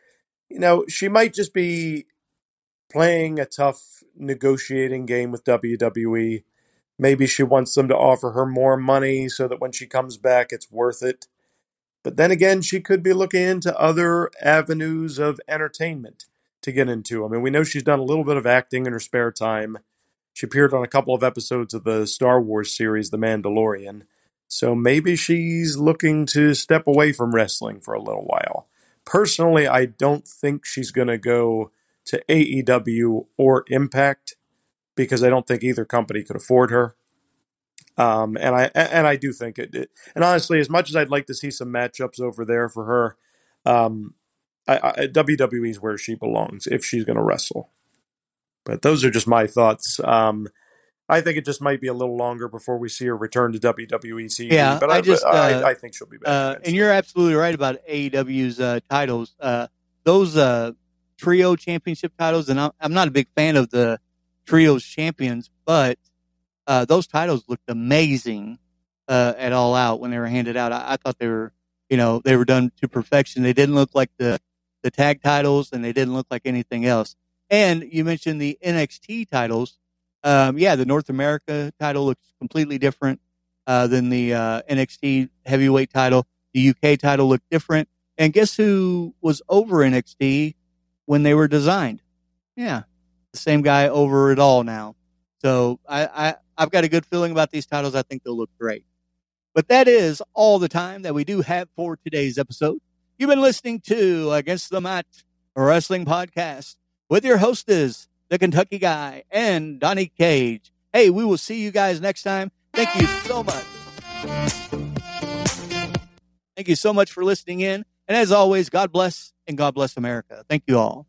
you know, she might just be playing a tough negotiating game with WWE. Maybe she wants them to offer her more money so that when she comes back, it's worth it. But then again, she could be looking into other avenues of entertainment to get into. I mean, we know she's done a little bit of acting in her spare time. She appeared on a couple of episodes of the Star Wars series, The Mandalorian. So maybe she's looking to step away from wrestling for a little while. Personally, I don't think she's going to go to AEW or Impact because I don't think either company could afford her. Um, and I and I do think it, it, And honestly, as much as I'd like to see some matchups over there for her, um, I, I, WWE is where she belongs if she's going to wrestle. But those are just my thoughts. Um, I think it just might be a little longer before we see her return to WWE TV. Yeah, but I I, just, but I, uh, I think she'll be back. Uh, and you're absolutely right about AEW's uh, titles. Uh, those uh, trio championship titles, and I'm, I'm not a big fan of the trios champions, but uh, those titles looked amazing uh, at All Out when they were handed out. I, I thought they were, you know, they were done to perfection. They didn't look like the the tag titles, and they didn't look like anything else. And you mentioned the NXT titles. Um, yeah, the North America title looks completely different uh, than the uh, NXT heavyweight title. The UK title looked different. And guess who was over NXT when they were designed? Yeah, the same guy over it all now. So I, I I've got a good feeling about these titles. I think they'll look great. But that is all the time that we do have for today's episode. You've been listening to Against the Mat Wrestling Podcast with your hostess, the Kentucky Guy, and Donnie Cage. Hey, we will see you guys next time. Thank you so much. Thank you so much for listening in. And as always, God bless and God bless America. Thank you all.